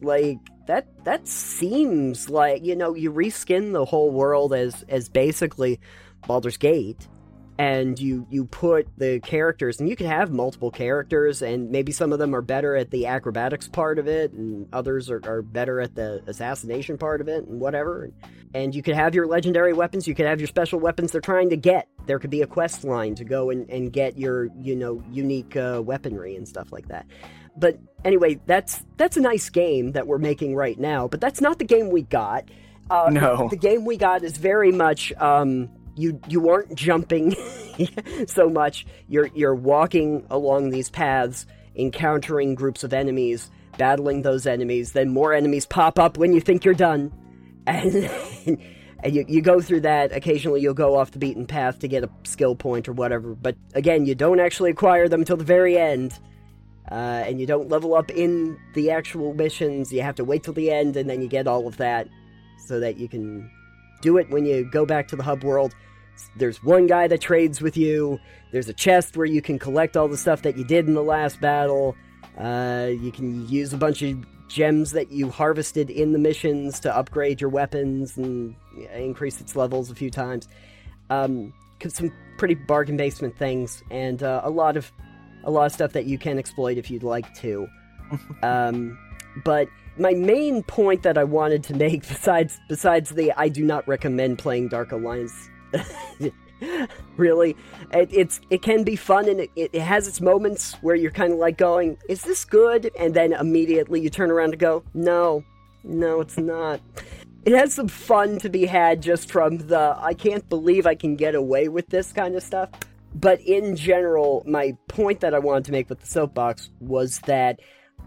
Like that that seems like you know you reskin the whole world as as basically Baldur's Gate and you you put the characters and you can have multiple characters and maybe some of them are better at the acrobatics part of it and others are, are better at the assassination part of it and whatever. And you could have your legendary weapons you could have your special weapons they're trying to get. There could be a quest line to go and, and get your you know unique uh, weaponry and stuff like that. But anyway that's that's a nice game that we're making right now but that's not the game we got. Uh,
No.
the game we got is very much um, you you aren't jumping so much. You're you're walking along these paths, encountering groups of enemies, battling those enemies. Then more enemies pop up when you think you're done, and and you, you go through that. Occasionally, you'll go off the beaten path to get a skill point or whatever. But again, you don't actually acquire them until the very end. Uh, and you don't level up in the actual missions. You have to wait till the end, and then you get all of that, so that you can do it when you go back to the hub world. There's one guy that trades with you. There's a chest where you can collect all the stuff that you did in the last battle. Uh, you can use a bunch of gems that you harvested in the missions to upgrade your weapons and increase its levels a few times. Um, some pretty bargain basement things and uh, a lot of a lot of stuff that you can exploit if you'd like to. um, but my main point that I wanted to make, besides besides the I do not recommend playing Dark Alliance, really, it, it's it can be fun and it, it has its moments where you're kind of like going, "Is this good?" and then immediately you turn around to go, "No, no, it's not." It has some fun to be had just from the I can't believe I can get away with this kind of stuff. But in general, my point that I wanted to make with the soapbox was that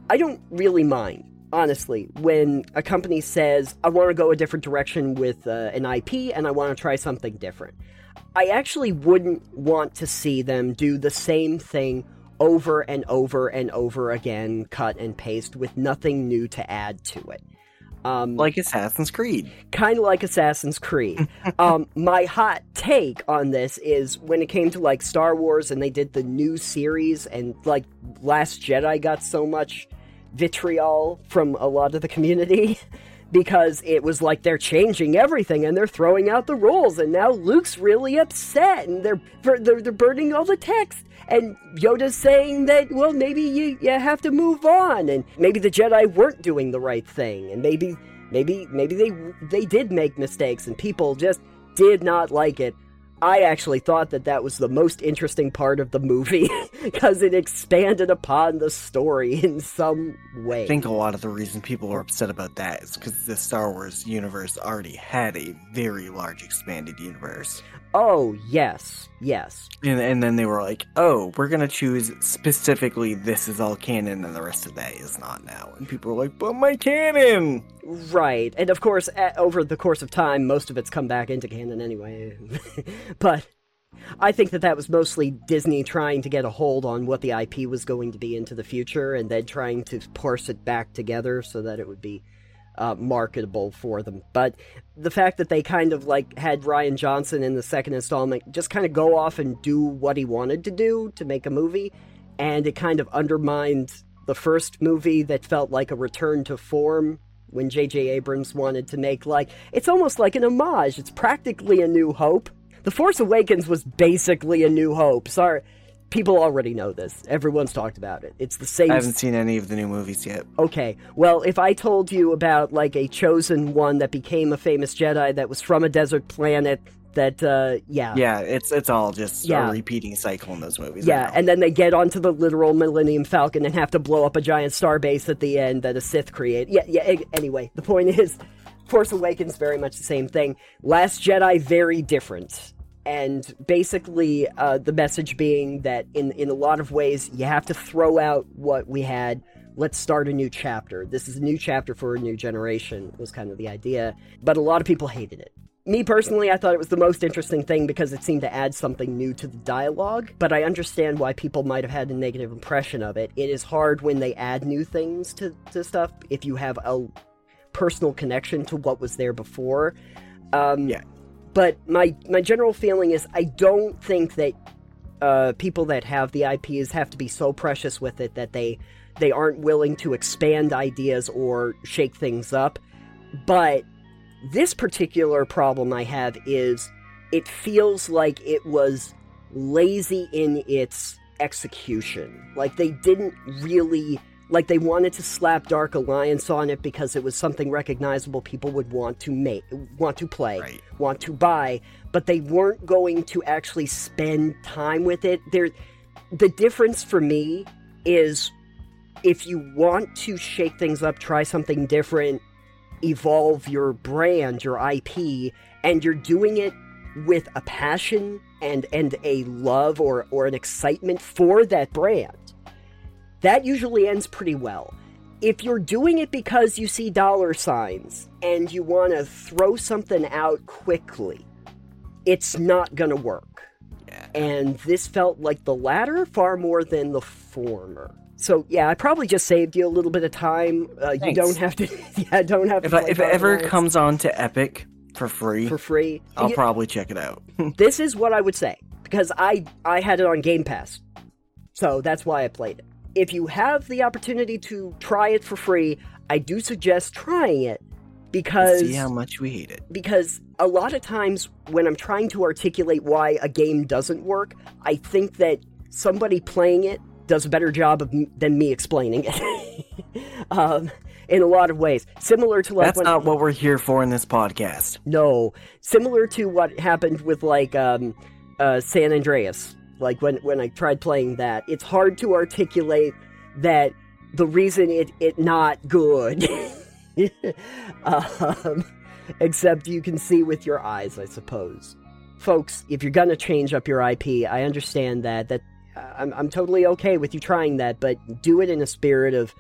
I don't really mind, honestly, when a company says, I want to go a different direction with uh, an IP and I want to try something different. I actually wouldn't want to see them do the same thing over and over and over again, cut and paste, with nothing new to add to it. Um,
Like Assassin's Creed.
kind of like Assassin's Creed. um, my hot take on this is when it came to like Star Wars and they did the new series and like Last Jedi got so much vitriol from a lot of the community because it was like they're changing everything and they're throwing out the rules. And now Luke's really upset and they're they're, they're burning all the text. And Yoda's saying that well maybe you, you have to move on. And maybe the Jedi weren't doing the right thing. And maybe maybe maybe they they did make mistakes and people just did not like it I actually thought that that was the most interesting part of the movie because it expanded upon the story in some way.
I think a lot of the reason people were upset about that is because the Star Wars universe already had a very large expanded universe.
Oh, yes, yes.
And, and then they were like, oh, we're going to choose specifically this is all canon and the rest of that is not now. And people were like, but my canon!
Right. And of course, eh, over the course of time, most of it's come back into canon anyway. but I think that that was mostly Disney trying to get a hold on what the IP was going to be into the future and then trying to parse it back together so that it would be uh, marketable for them. But the fact that they kind of like had Rian Johnson in the second installment just kind of go off and do what he wanted to do to make a movie, and it kind of undermined the first movie that felt like a return to form when J.J. Abrams wanted to make like it's almost like an homage. It's practically a New Hope. The Force Awakens was basically a New Hope. Sorry, people already know this. Everyone's talked about it. It's the same.
I haven't seen any of the new movies yet.
Okay, well, if I told you about like a chosen one that became a famous Jedi that was from a desert planet. That uh, yeah,
yeah, it's it's all just yeah. a repeating cycle in those movies.
Yeah, and then they get onto the literal Millennium Falcon and have to blow up a giant starbase at the end that a Sith create. Yeah, yeah. Anyway, the point is, Force Awakens very much the same thing. Last Jedi very different and basically uh, the message being that in in a lot of ways you have to throw out what we had. Let's start a new chapter. This is a new chapter for a new generation was kind of the idea. But a lot of people hated it. Me personally i thought it was the most interesting thing because it seemed to add something new to the dialogue. But i understand why people might have had a negative impression of it. It is hard when they add new things to, to stuff if you have a personal connection to what was there before. Um,
yeah
but my my general feeling is I don't think that uh, people that have the IPs have to be so precious with it that they they aren't willing to expand ideas or shake things up. But this particular problem I have is it feels like it was lazy in its execution. Like they didn't really like they wanted to slap Dark Alliance on it because it was something recognizable people would want to make, want to play,
right.
want to buy, but they weren't going to actually spend time with it. There, the difference for me is if you want to shake things up, try something different, evolve your brand, your IP, and you're doing it with a passion and and a love or or an excitement for that brand that usually ends pretty well. If you're doing it because you see dollar signs and you want to throw something out quickly, it's not going to work.
Yeah.
And this felt like the latter far more than the former. So yeah, I probably just saved you a little bit of time. Uh, you don't have to. Yeah, don't have
if
to.
I, if it ever comes on to Epic for free,
for free,
I'll you, probably check it out.
this is what I would say because I I had it on Game Pass, so that's why I played it if you have the opportunity to try it for free, I do suggest trying it because
see how much we hate it.
Because a lot of times when I'm trying to articulate why a game doesn't work, I think that somebody playing it does a better job of, than me explaining it. um, in a lot of ways, similar to like
that's
when,
not what we're here for in this podcast.
No, similar to what happened with like um, uh, San Andreas like when when I tried playing that, it's hard to articulate that the reason it it not good. um, except you can see with your eyes, I suppose. Folks, if you're gonna change up your IP, I understand that. That uh, I'm I'm totally okay with you trying that, but do it in a spirit of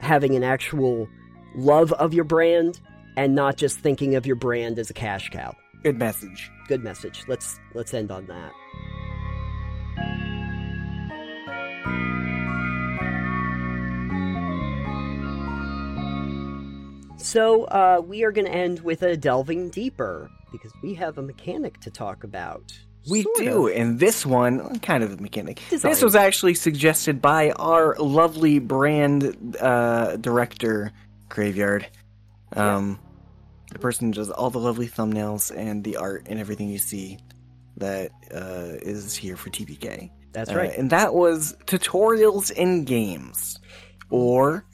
having an actual love of your brand and not just thinking of your brand as a cash cow.
Good message.
Good message. Let's let's end on that. So, uh, we are going to end with a delving deeper because we have a mechanic to talk about.
We
sort
do,
of.
and this one, kind of a mechanic.
Design.
This was actually suggested by our lovely brand uh, director, Graveyard. Um, The person who does all the lovely thumbnails and the art and everything you see that uh, is here for TPK.
That's
Uh,
right.
and that was tutorials in games, or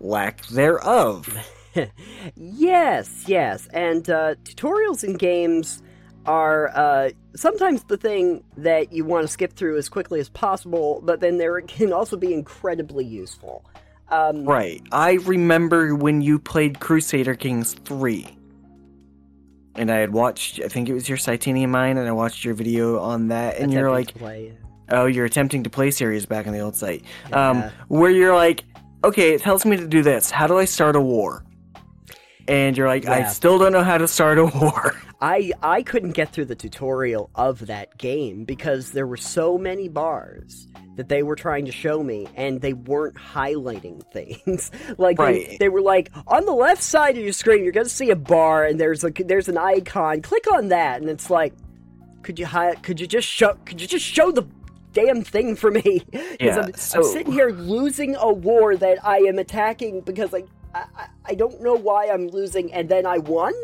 lack thereof.
yes, yes. And uh, tutorials in games are uh, sometimes the thing that you want to skip through as quickly as possible, but then there can also be incredibly useful. Um,
Right. I remember when you played Crusader Kings 3. And I had watched, I think it was your Titanium Mine, and I watched your video on that, and you're like, oh, you're attempting to play series back on the old site. Um, where you're like, okay, it tells me to do this. How do I start a war? And you're like, I still don't know how to start a war.
I I couldn't get through the tutorial of that game because there were so many bars that they were trying to show me and they weren't highlighting things. like they,
Right.
they were like on the left side of your screen you're going to see a bar and there's a there's an icon. Click on that and it's like could you hi- could you just show could you just show the damn thing for me?
Yeah,
I'm,
so-
I'm sitting here losing a war that I am attacking because like I, I, I don't know why I'm losing and then I won?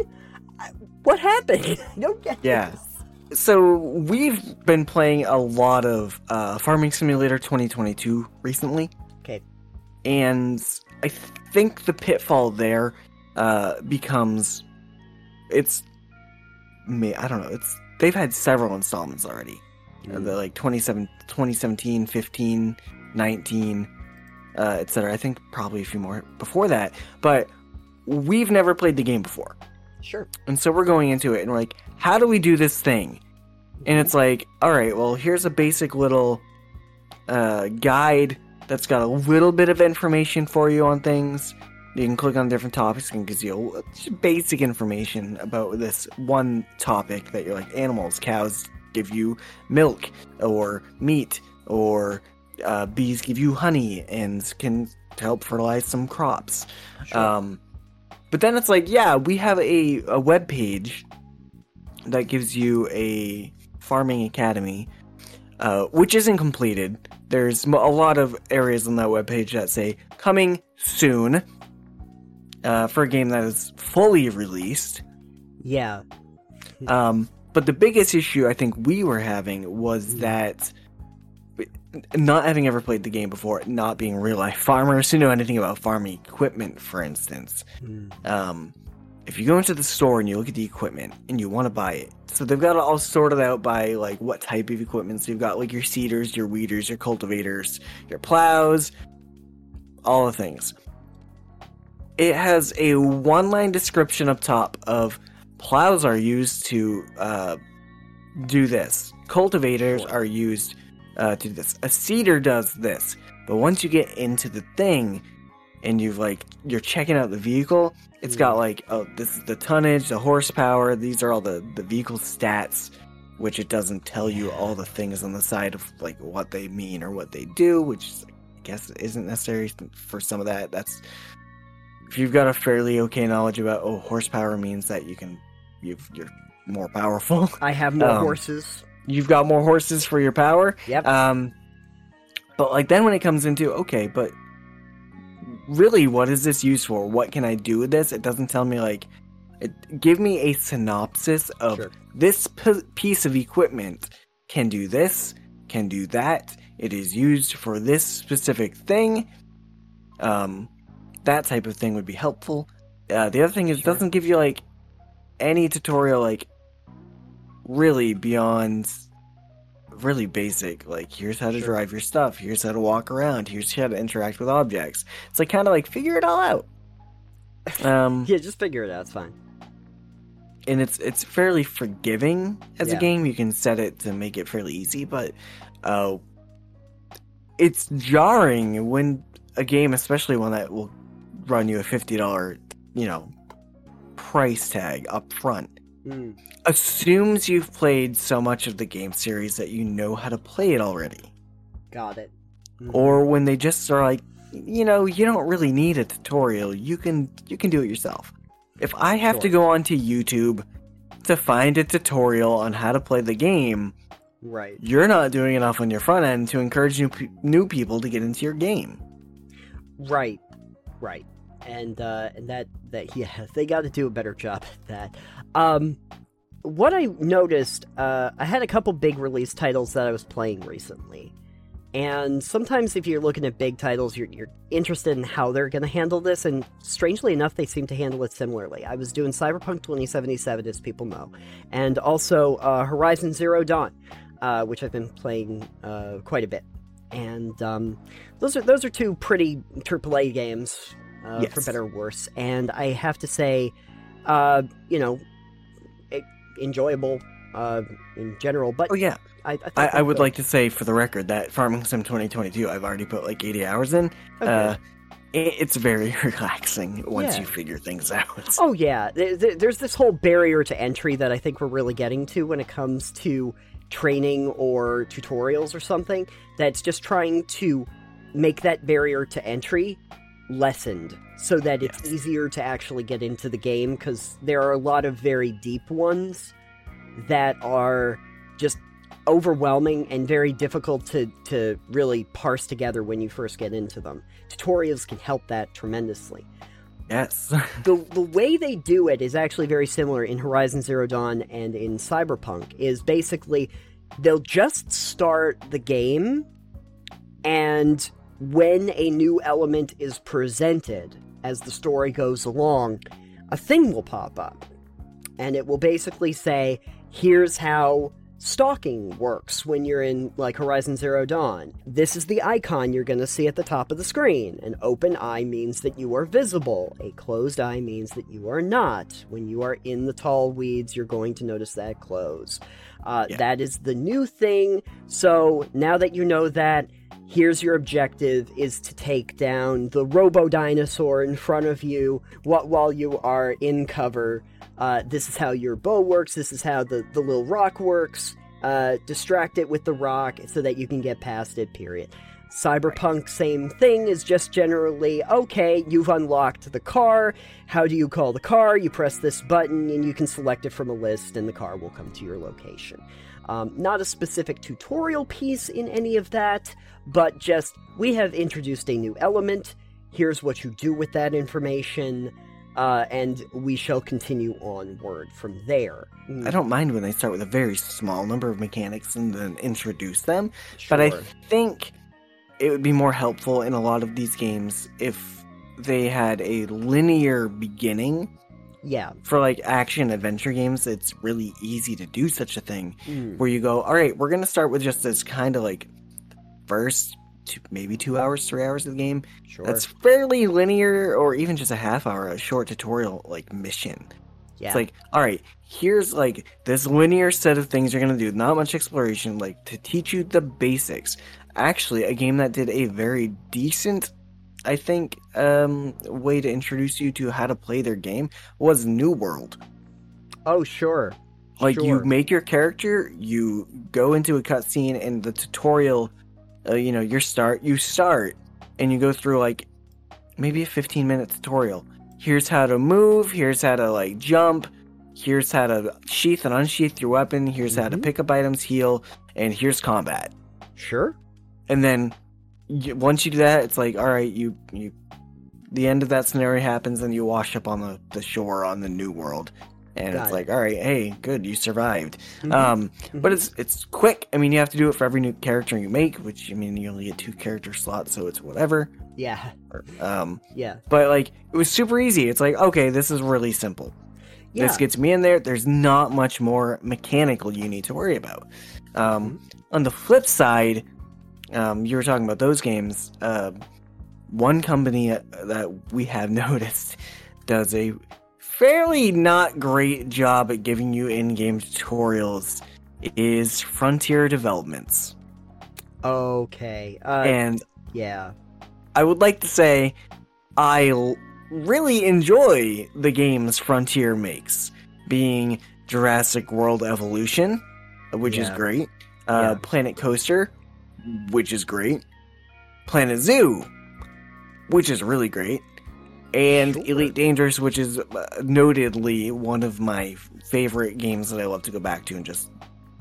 I- What happened? I don't get
Yeah.
this.
So we've been playing a lot of uh, Farming Simulator 2022 recently.
Okay.
And I think the pitfall there uh, becomes it's me. I don't know. It's they've had several installments already. Uh,
Mm.
the like 27, 2017, 15, 19, uh, etc. I think probably a few more before that. But we've never played the game before.
Sure.
And so we're going into it and we're like, how do we do this thing? And it's like, all right, well, here's a basic little uh, guide that's got a little bit of information for you on things. You can click on different topics and gives you basic information about this one topic that you're like, animals, cows give you milk or meat, or uh, bees give you honey and can help fertilize some crops.
Sure.
Um, but then it's like, yeah, we have a, a web page that gives you a farming academy, uh, which isn't completed. There's a lot of areas on that web page that say coming soon uh, for a game that is fully released.
yeah.
Um, but the biggest issue I think we were having was that not having ever played the game before, not being real life farmers who know anything about farming equipment, for instance
Mm.
um, if you go into the store and you look at the equipment and you want to buy it, so they've got it all sorted out by like what type of equipment. So you've got like your seeders, your weeders, your cultivators, your plows, all the things. It has a one line description up top of plows are used to uh, do this, cultivators are used uh, to do this, a seeder does this. But once you get into the thing and you've like, you're checking out the vehicle, it's got like, oh, this is the tonnage, the horsepower, these are all the, the vehicle stats, which it doesn't tell you all the things on the side of like what they mean or what they do, which is, I guess isn't necessary for some of that. That's if you've got a fairly okay knowledge about oh horsepower means that you can you've you're more powerful.
I have more
Um,
horses.
You've got more horses for your power.
Yep.
Um, but like then when it comes into okay, but really, what is this used for? What can I do with this? It doesn't tell me like, it, give me a synopsis of
Sure.
this p- piece of equipment can do this, can do that. It is used for this specific thing. Um, that type of thing would be helpful. Uh, the other thing is, it doesn't give you like any tutorial like really beyond really basic like here's how to
Sure.
drive your stuff here's how to walk around here's how to interact with objects it's like kind of like figure it all out um
Yeah, just figure it out. It's fine.
and it's it's fairly forgiving as a game you can set it to make it fairly easy but uh it's jarring when a game especially one that will run you a $50 you know price tag up front
Mm.
assumes you've played so much of the game series that you know how to play it already.
Got it. Mhm.
Or when they just are like, you know, you don't really need a tutorial. You can you can do it yourself. If I have to go onto YouTube to find a tutorial on how to play the game,
right.
you're not doing enough on your front end to encourage new pe- new people to get into your game.
Right, right, and uh, and that that yeah, they got to do a better job at that. Um, what I noticed, uh, I had a couple big release titles that I was playing recently, And sometimes, if you're looking at big titles, you're, you're interested in how they're going to handle this. And strangely enough, they seem to handle it similarly. I was doing Cyberpunk 2077, as people know, and also uh, Horizon Zero Dawn, uh, which I've been playing uh, quite a bit. And um, those are those are two pretty AAA games, uh,
Yes.
for better or worse. And I have to say, uh, you know, enjoyable uh, in general. But
Oh yeah,
I, I,
I, I would
good.
like to say for the record that Farming Sim 2022, I've already put like 80 hours in.
Okay.
Uh, it, it's very relaxing once
Yeah.
you figure things out.
Oh yeah, There- there- there's this whole barrier to entry that I think we're really getting to when it comes to training or tutorials or something. That's just trying to make that barrier to entry lessened so that it's
Yes.
easier to actually get into the game because there are a lot of very deep ones that are just overwhelming and very difficult to, to really parse together when you first get into them. Tutorials can help that tremendously
Yes.
the the way they do it is actually very similar in Horizon Zero Dawn and in Cyberpunk. Is basically they'll just start the game, and when a new element is presented as the story goes along, a thing will pop up, and it will basically say, "Here's how." Stalking works when you're in like Horizon Zero Dawn. This is the icon you're going to see at the top of the screen. An open eye means that you are visible. A closed eye means that you are not. When you are in the tall weeds, you're going to notice that close. Uh,
Yeah.
That is the new thing. So now that you know that, here's your objective is to take down the robo dinosaur in front of you wh- while you are in cover uh, this is how your bow works this is how the, the little rock works uh, distract it with the rock so that you can get past it period cyberpunk same thing is just generally okay you've unlocked the car. How do you call the car? You press this button and you can select it from a list and the car will come to your location. Um, not a specific tutorial piece in any of that but just we have introduced a new element. Here's what you do with that information uh, and we shall continue onward from there.
I don't mind when they start with a very small number of mechanics and then introduce them, but I think it would be more helpful in a lot of these games if they had a linear beginning.
yeah,
For like action adventure games, it's really easy to do such a thing
Mm,
where you go, all right, we're going to start with just this kind of like first two, maybe two hours, three hours of the game.
sure.
That's fairly linear, or even just a half hour, a short tutorial like mission.
yeah,
It's like, all right, here's like this linear set of things you're gonna do, not much exploration, like to teach you the basics. Actually, a game that did a very decent, I think, um, way to introduce you to how to play their game was New World.
oh sure,
Like you make your character, you go into a cutscene, and the tutorial, uh, you know, your start, you start, and you go through like maybe a 15 minute tutorial. Here's how to move. Here's how to like jump. Here's how to sheath and unsheath your weapon. Here's how to
Mhm.
pick up items, heal, and here's combat.
sure,
And then y once you do that, it's like, all right, you you. The end of that scenario happens, and you wash up on the, the shore on the new world, and
Got
it's
it.
like, all right, hey, good, you survived.
Mhm,
Um, but
mhm.
it's it's quick. I mean, you have to do it for every new character you make, which I mean, you only get two character slots, so it's whatever.
yeah,
Um,
yeah,
but like, it was super easy. It's like, okay, this is really simple.
yeah.
This gets me in there. There's not much more mechanical you need to worry about. Um, On the flip side, um, you were talking about those games. Uh, one company that we have noticed does a fairly not great job at giving you in-game tutorials is Frontier Developments.
okay, uh,
and
yeah,
I would like to say I l- really enjoy the games Frontier makes, being Jurassic World Evolution, which is great, uh,
Yeah.
Planet Coaster, which is great, Planet Zoo, which is really great, and
Sure.
Elite Dangerous, which is uh, notedly one of my favorite games that I love to go back to and just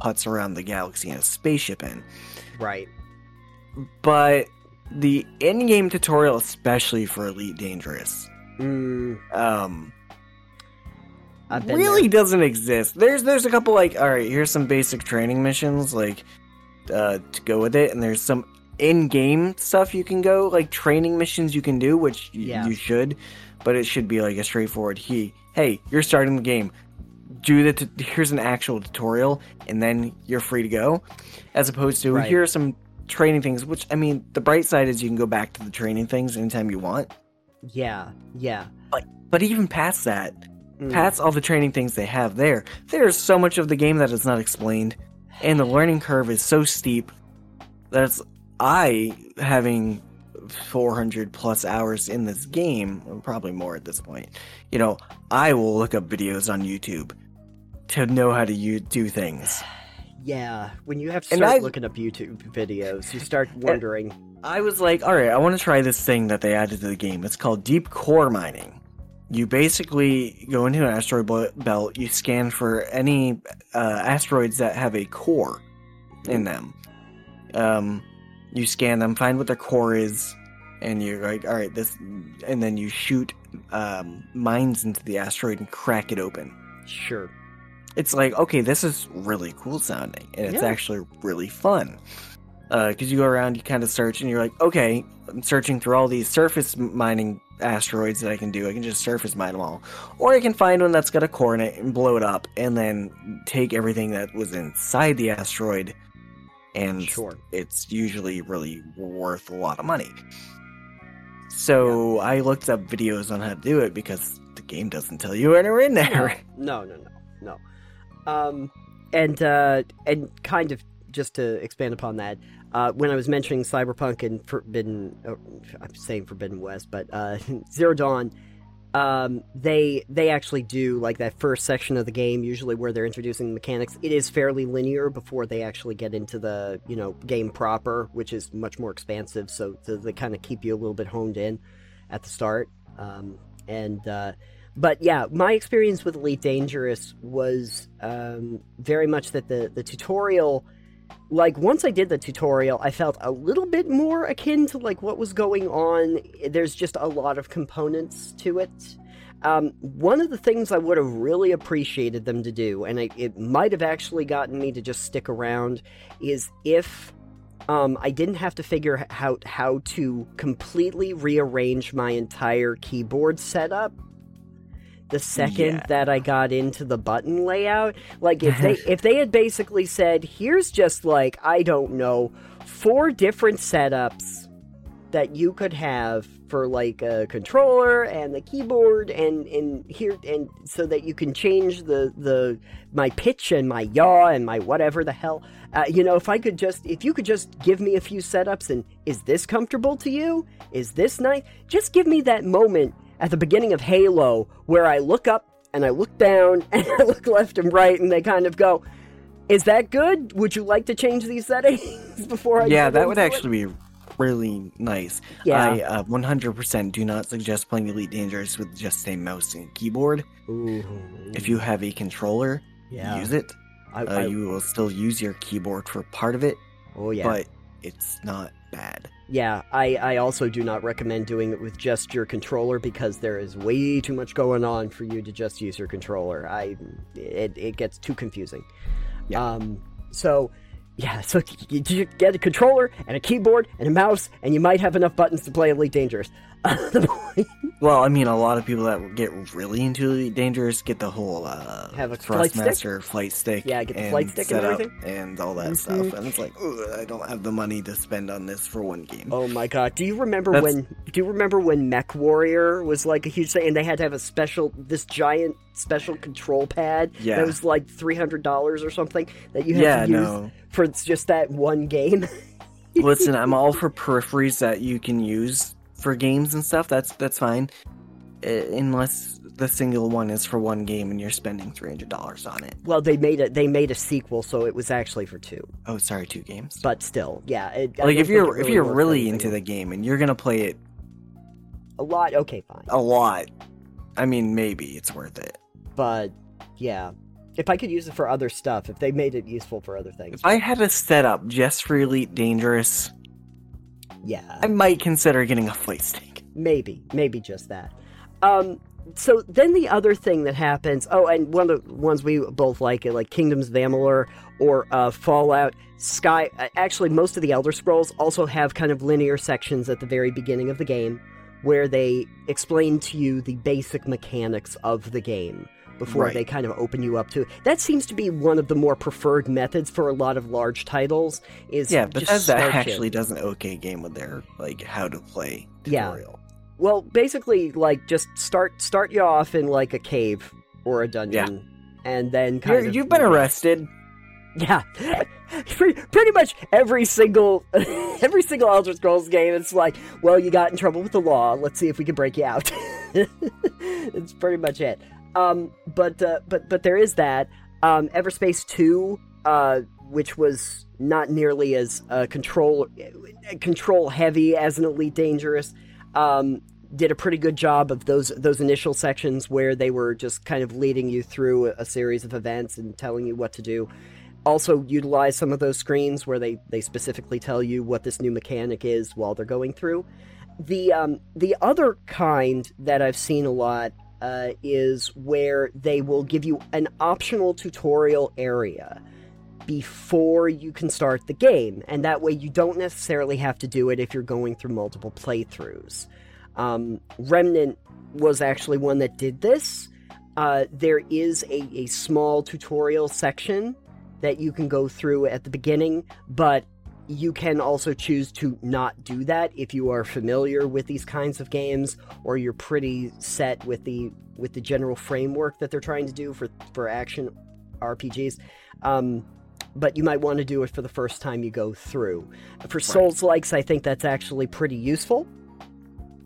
putz around the galaxy in a spaceship in.
Right,
but the in-game tutorial especially for elite dangerous
mm,
um really
there.
doesn't exist. There's there's a couple like all right here's some basic training missions like uh to go with it and there's some in-game stuff you can go, like training missions you can do, which y-
Yeah.
you should, but it should be like a straightforward. He, hey, you're starting the game. Do the t- here's an actual tutorial, and then you're free to go, as opposed to
Right.
here are some training things. Which I mean, the bright side is you can go back to the training things anytime you want.
Yeah, yeah.
But even past that,
Mm.
past all the training things they have there, there's so much of the game that is not explained, and the learning curve is so steep that it's I having 400 plus hours in this game, probably more at this point. You know, I will look up videos on YouTube to know how to do things.
Yeah, when you have to start
I-
looking up YouTube videos, you start wondering.
I was like, all right, I want to try this thing that they added to the game. It's called deep core mining. You basically go into an asteroid belt, you scan for any uh, asteroids that have a core in them. Um, you scan them, find what their core is, and you're like, all right, this, and then you shoot um, mines into the asteroid and crack it open.
Sure.
It's like, okay, this is really cool sounding, and it's
Yeah.
actually really fun. Because you go around, you kind of search, and you're like, okay, I'm searching through all these surface mining asteroids that I can do. I can just surface mine them all. Or I can find one that's got a core in it and blow it up, and then take everything that was inside the asteroid, and
Sure.
it's usually really worth a lot of money. So I looked up videos on how to do it because the game doesn't tell you anywhere in there.
No, no, no, no. Um, and uh, and kind of just to expand upon that, uh, when I was mentioning Cyberpunk and Forbidden, uh, I'm saying Forbidden West, but uh, Zero Dawn, um, they they actually do like that first section of the game, usually where they're introducing mechanics. It is fairly linear before they actually get into the you know game proper, which is much more expansive. So, so they kind of keep you a little bit honed in at the start. Um, and uh, but yeah, my experience with Elite Dangerous was um, very much that the the tutorial, like once I did the tutorial, I felt a little bit more akin to like what was going on. There's just a lot of components to it. Um, one of the things I would have really appreciated them to do, and it, it might have actually gotten me to just stick around, is if um, I didn't have to figure out how to completely rearrange my entire keyboard setup the second
Yeah.
that I got into the button layout. Like if they if they had basically said, here's just like, I don't know, four different setups that you could have for like a controller and the keyboard and and here and so that you can change the the my pitch and my yaw and my whatever the hell uh, you know if i could just if you could just give me a few setups and is this comfortable to you is this nice just give me that moment at the beginning of halo where i look up and i look down and i look left and right and they kind of go is that good would you like to change these settings before i
yeah, that would
into it?"
actually be really nice.
Yeah.
I uh, 100% do not suggest playing Elite Dangerous with just a mouse and keyboard.
Ooh.
If you have a controller,
yeah
use it.
I,
Uh,
I-
you will still use your keyboard for part of it,
oh yeah
but it's not bad.
Yeah, I, I also do not recommend doing it with just your controller because there is way too much going on for you to just use your controller. I it, it gets too confusing.
Yeah.
Um so yeah, so you, you get a controller and a keyboard and a mouse and you might have enough buttons to play Elite Dangerous.
Well, I mean, a lot of people that get really into Elite Dangerous get the whole uh,
Have a flight stick?
Thrustmaster flight stick.
Yeah, get the flight stick and everything.
and all that
Mhm.
stuff. And it's like, I don't have the money to spend on this for one game.
oh my god. Do you remember
That's-
when do you remember when Mech Warrior was like a huge thing and they had to have a special this giant special control pad
Yeah.
that was like $300 or something that you had
yeah,
to use
no.
for just that one game.
Listen, I'm all for peripheries that you can use for games and stuff. That's that's fine, uh, unless the single one is for one game and you're spending three hundred dollars on it.
well, they made it. They made a sequel, so it was actually for two.
Oh, sorry, two games.
But still, yeah. It,
like if you're
it
if you're really into the game and you're gonna play it
a lot, okay, fine.
a lot, I mean, maybe it's worth it.
But yeah, if I could use it for other stuff, if they made it useful for other things,
If I had a setup just for Elite Dangerous,
yeah,
I might consider getting a flight stick.
maybe, maybe just that. Um, so then the other thing that happens. Oh, and one of the ones we both like, it, like Kingdoms of Amalur or uh, Fallout. Sky. uh, Actually, most of the Elder Scrolls also have kind of linear sections at the very beginning of the game where they explain to you the basic mechanics of the game before
Right.
they kind of open you up to. That seems to be one of the more preferred methods for a lot of large titles. Is
Yeah, Bethesda actually does an okay game with their like how to play
Yeah. Well, basically, like just start start you off in like a cave or a dungeon, and then kind
You're,
of
you've been arrested.
Yeah, pretty, pretty much every single every single Elder Scrolls game. It's like, well, you got in trouble with the law. Let's see if we can break you out. it's pretty much it. Um, but uh, but but there is that. Um, Everspace Two, uh, which was not nearly as uh, control control heavy as an Elite Dangerous. Um, did a pretty good job of those those initial sections where they were just kind of leading you through a, a series of events and telling you what to do also utilize some of those screens where they, they specifically tell you what this new mechanic is while they're going through. The um, the other kind that I've seen a lot uh, is where they will give you an optional tutorial area before you can start the game, and that way you don't necessarily have to do it if you're going through multiple playthroughs. Um, Remnant was actually one that did this. Uh, there is a, a small tutorial section that you can go through at the beginning, but you can also choose to not do that if you are familiar with these kinds of games or you're pretty set with the with the general framework that they're trying to do for for action RPGs. Um, but you might want to do it for the first time you go through. For Souls likes, I think that's actually pretty useful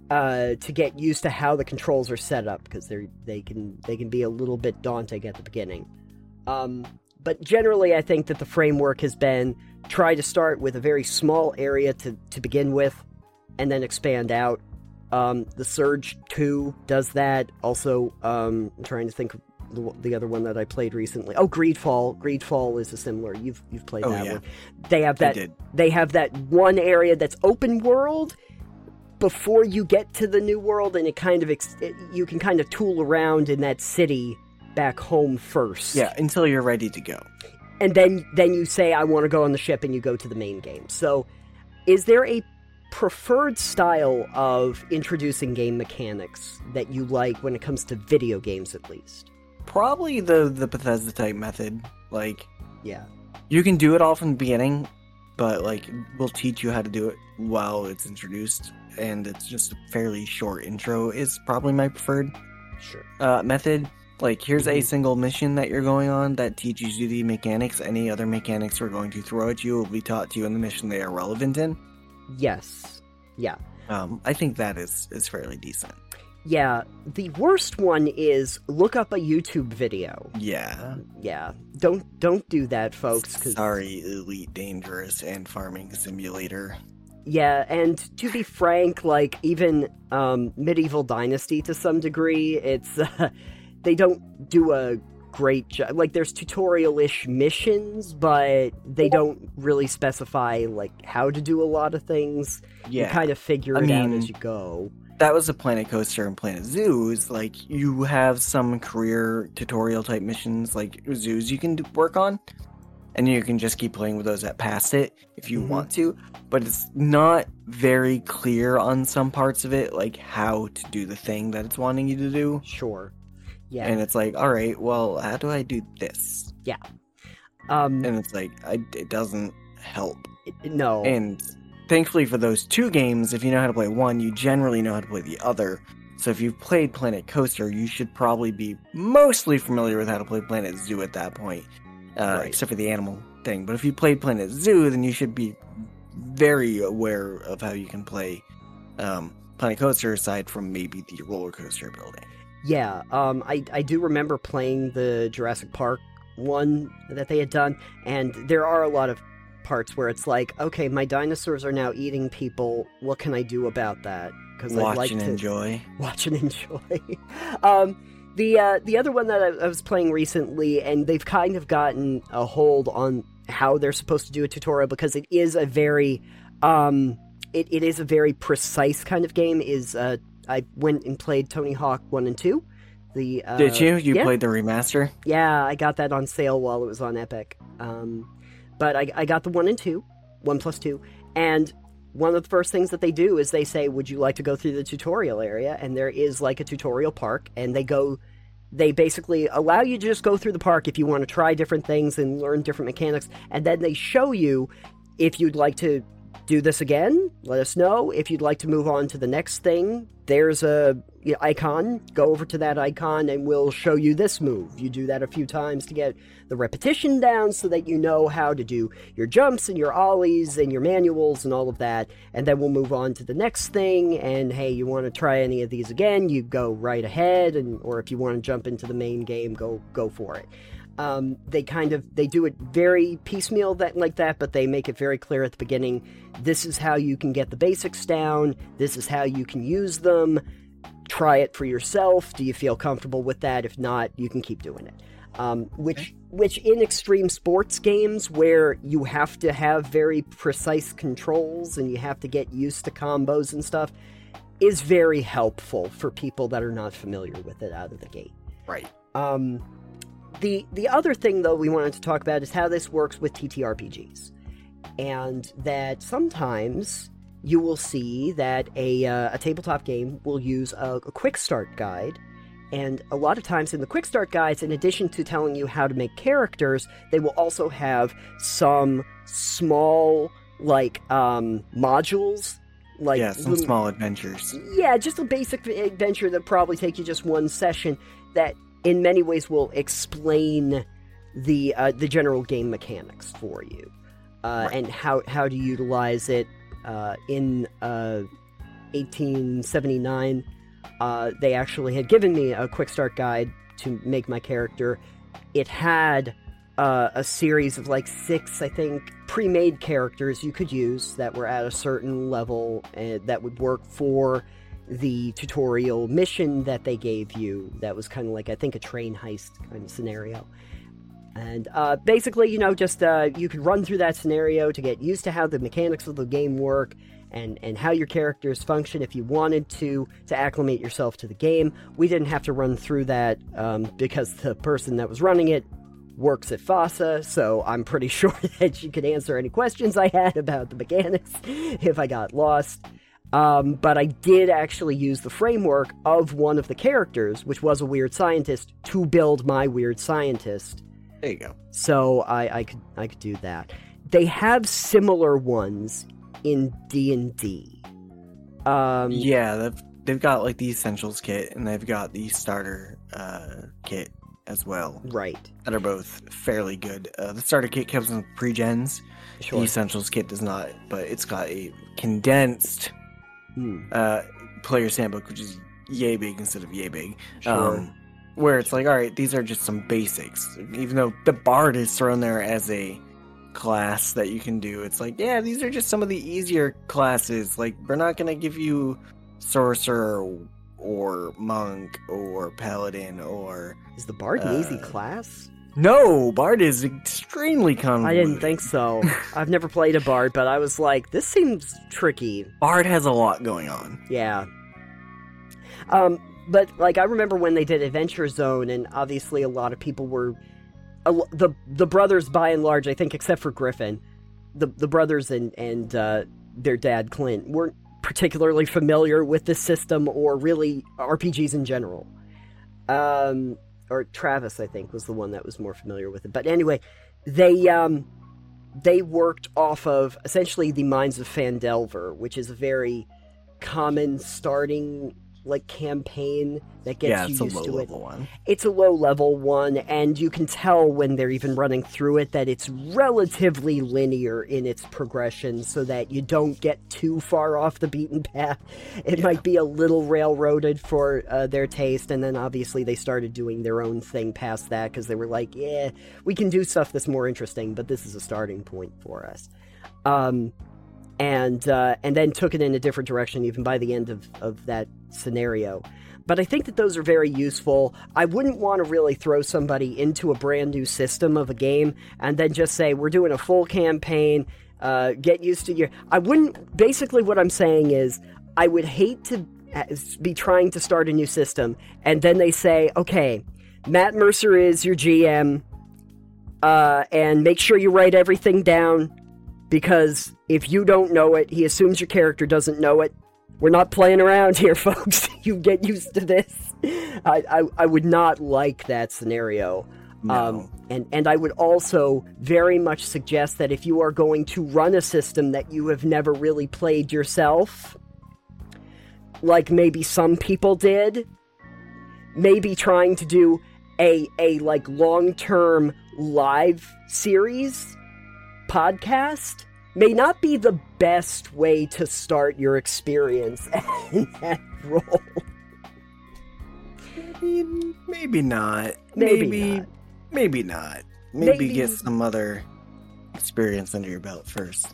uh, to get used to how the controls are set up because they they can they can be a little bit daunting at the beginning. Um, but generally, I think that the framework has been try to start with a very small area to, to begin with, and then expand out. Um, the Surge Two does that. Also, um, I'm trying to think of the, the other one that I played recently. Oh, Greedfall. Greedfall is a similar. You've you've played
Oh,
that
yeah.
one. They have that they have that one area that's open world before you get to the new world and it kind of ex- it, you can kind of tool around in that city back home first
Yeah, until you're ready to go.
And then then you say i want to go on the ship and you go to the main game so is there a preferred style of introducing game mechanics that you like when it comes to video games at least
Probably the the Bethesda type method. Like
yeah
you can do it all from the beginning, but like we'll teach you how to do it while it's introduced, and it's just a fairly short intro. Is probably my preferred
sure
uh, method. Like here's a
Mhm.
single mission that you're going on that teaches you the mechanics. Any other mechanics we're going to throw at you will be taught to you in the mission they are relevant in.
yes yeah
Um, I think that is is fairly decent.
yeah the worst one is look up a youtube video
Yeah.
yeah don't don't do that folks 'cause-
Sorry, Elite Dangerous and Farming Simulator.
Yeah, and to be frank, like even um, medieval dynasty to some degree, it's uh, they don't do a great job. Like there's tutorial-ish missions, but they don't really specify like how to do a lot of things.
Yeah.
You kind of figure
I
it out as you go.
that was a Planet Coaster and Planet Zoos. Like you have some career tutorial type missions, like zoos you can do, work on, and you can just keep playing with those at past it if you
Mhm.
want to. But it's not very clear on some parts of it, like how to do the thing that it's wanting you to do.
Sure. Yeah.
And it's like, all right, well, how do I do this? Yeah.
Um.
And it's like, I, it doesn't help.
no.
And thankfully for those two games, if you know how to play one, you generally know how to play the other. So if you've played Planet Coaster, you should probably be mostly familiar with how to play Planet Zoo at that point, uh,
Right.
except for the animal thing. But if you played Planet Zoo, then you should be very aware of how you can play um, Planet Coaster aside from maybe the roller coaster building.
Yeah, um, I, I do remember playing the Jurassic Park one that they had done, and there are a lot of parts where it's like, okay, my dinosaurs are now eating people. What can I do about that? Because
Watch
like
and enjoy.
watch and enjoy. um, the uh, the other one that I, I was playing recently, and they've kind of gotten a hold on how they're supposed to do a tutorial because it is a very um, it, it is a very precise kind of game. Is uh, I went and played Tony Hawk One and Two. The uh,
Did you? You
yeah.
played the remaster?
Yeah, I got that on sale while it was on Epic. Um, but I, I got the one and two, one plus two, and one of the first things that they do is they say, "Would you like to go through the tutorial area?" And there is like a tutorial park, and they go, they basically allow you to just go through the park if you want to try different things and learn different mechanics, and then they show you if you'd like to do this again, let us know. If you'd like to move on to the next thing, there's a you know, icon. Go over to that icon and we'll show you this move. You do that a few times to get the repetition down so that you know how to do your jumps and your ollies and your manuals and all of that. And then we'll move on to the next thing. And hey, you want to try any of these again, you go right ahead. And or if you want to jump into the main game, go go for it. Um, they kind of they do it very piecemeal that like that, but they make it very clear at the beginning. This is how you can get the basics down. This is how you can use them. Try it for yourself. Do you feel comfortable with that? If not, you can keep doing it. Um, which which in extreme sports games where you have to have very precise controls and you have to get used to combos and stuff is very helpful for people that are not familiar with it out of the gate.
Right.
Um, the the other thing though we wanted to talk about is how this works with TTRPGs, and that sometimes you will see that a uh, a tabletop game will use a, a quick start guide. And a lot of times in the quick start guides, in addition to telling you how to make characters, they will also have some small like um, modules like
yeah, some
little-
small adventures.
yeah, just a basic adventure that probably take you just one session that in many ways will explain the uh, the general game mechanics for you uh,
Right.
and how how to utilize it uh, in uh, 1879 uh, they actually had given me a quick start guide to make my character it had uh, a series of like six, I think, pre made characters you could use that were at a certain level and that would work for the tutorial mission that they gave you. That was kind of like, I think, a train heist kind of scenario. And uh, basically, you know, just uh, you could run through that scenario to get used to how the mechanics of the game work and, and how your characters function if you wanted to to acclimate yourself to the game. We didn't have to run through that um, because the person that was running it works at FASA, so I'm pretty sure that she could answer any questions I had about the mechanics if I got lost. Um, but I did actually use the framework of one of the characters, which was a weird scientist, to build my weird scientist.
There you go.
So I, I could I could do that. They have similar ones in D and D. Um,
Yeah, they've, they've got like the essentials kit and they've got the starter uh, kit as well
right.
that are both fairly good. Uh, the starter kit comes with pre-gens.
Sure.
The essentials kit does not, but it's got a condensed
Hmm,
uh, player's handbook, which is yay big instead of yay big.
sure.
Um, where it's like, all right, these are just some basics. Even though the bard is thrown there as a class that you can do, it's like, yeah, these are just some of the easier classes. Like, we're not gonna give you sorcerer or monk or paladin or
Is the bard an easy
uh,
class?
No, bard is extremely
common.
I
didn't think so. I've never played a bard, but I was like, this seems tricky.
bard has a lot going on.
Yeah. Um, but like I remember when they did Adventure Zone, and obviously a lot of people were, a the the brothers by and large, I think, except for Griffin, the the brothers and and uh, their dad Clint weren't particularly familiar with the system or really RPGs in general. Um, or Travis, I think, was the one that was more familiar with it. But anyway, they um they worked off of essentially the Mines of Phandelver, which is a very common starting like campaign that gets
yeah,
you used to it.
one.
It's a low level one, and you can tell when they're even running through it that it's relatively linear in its progression so that you don't get too far off the beaten path. It
Yeah.
might be a little railroaded for uh, their taste, and then obviously they started doing their own thing past that because they were like, yeah, we can do stuff that's more interesting, but this is a starting point for us. Um, and uh, and then took it in a different direction even by the end of, of that scenario. But I think that those are very useful. I wouldn't want to really throw somebody into a brand new system of a game and then just say we're doing a full campaign. Uh, get used to your. I wouldn't. Basically, what I'm saying is, I would hate to be trying to start a new system, and then they say, okay, Matt Mercer is your GM, uh, and make sure you write everything down because if you don't know it, he assumes your character doesn't know it. We're not playing around here, folks. you get used to this. I, I, I would not like that scenario.
No.
Um, and, and I would also very much suggest that if you are going to run a system that you have never really played yourself, like maybe some people did, maybe trying to do a a like long-term live series podcast may not be the best way to start your experience in that role.
Maybe, maybe not.
Maybe
Maybe,
not.
maybe not. Maybe,
Maybe-
get some other experience under your belt first.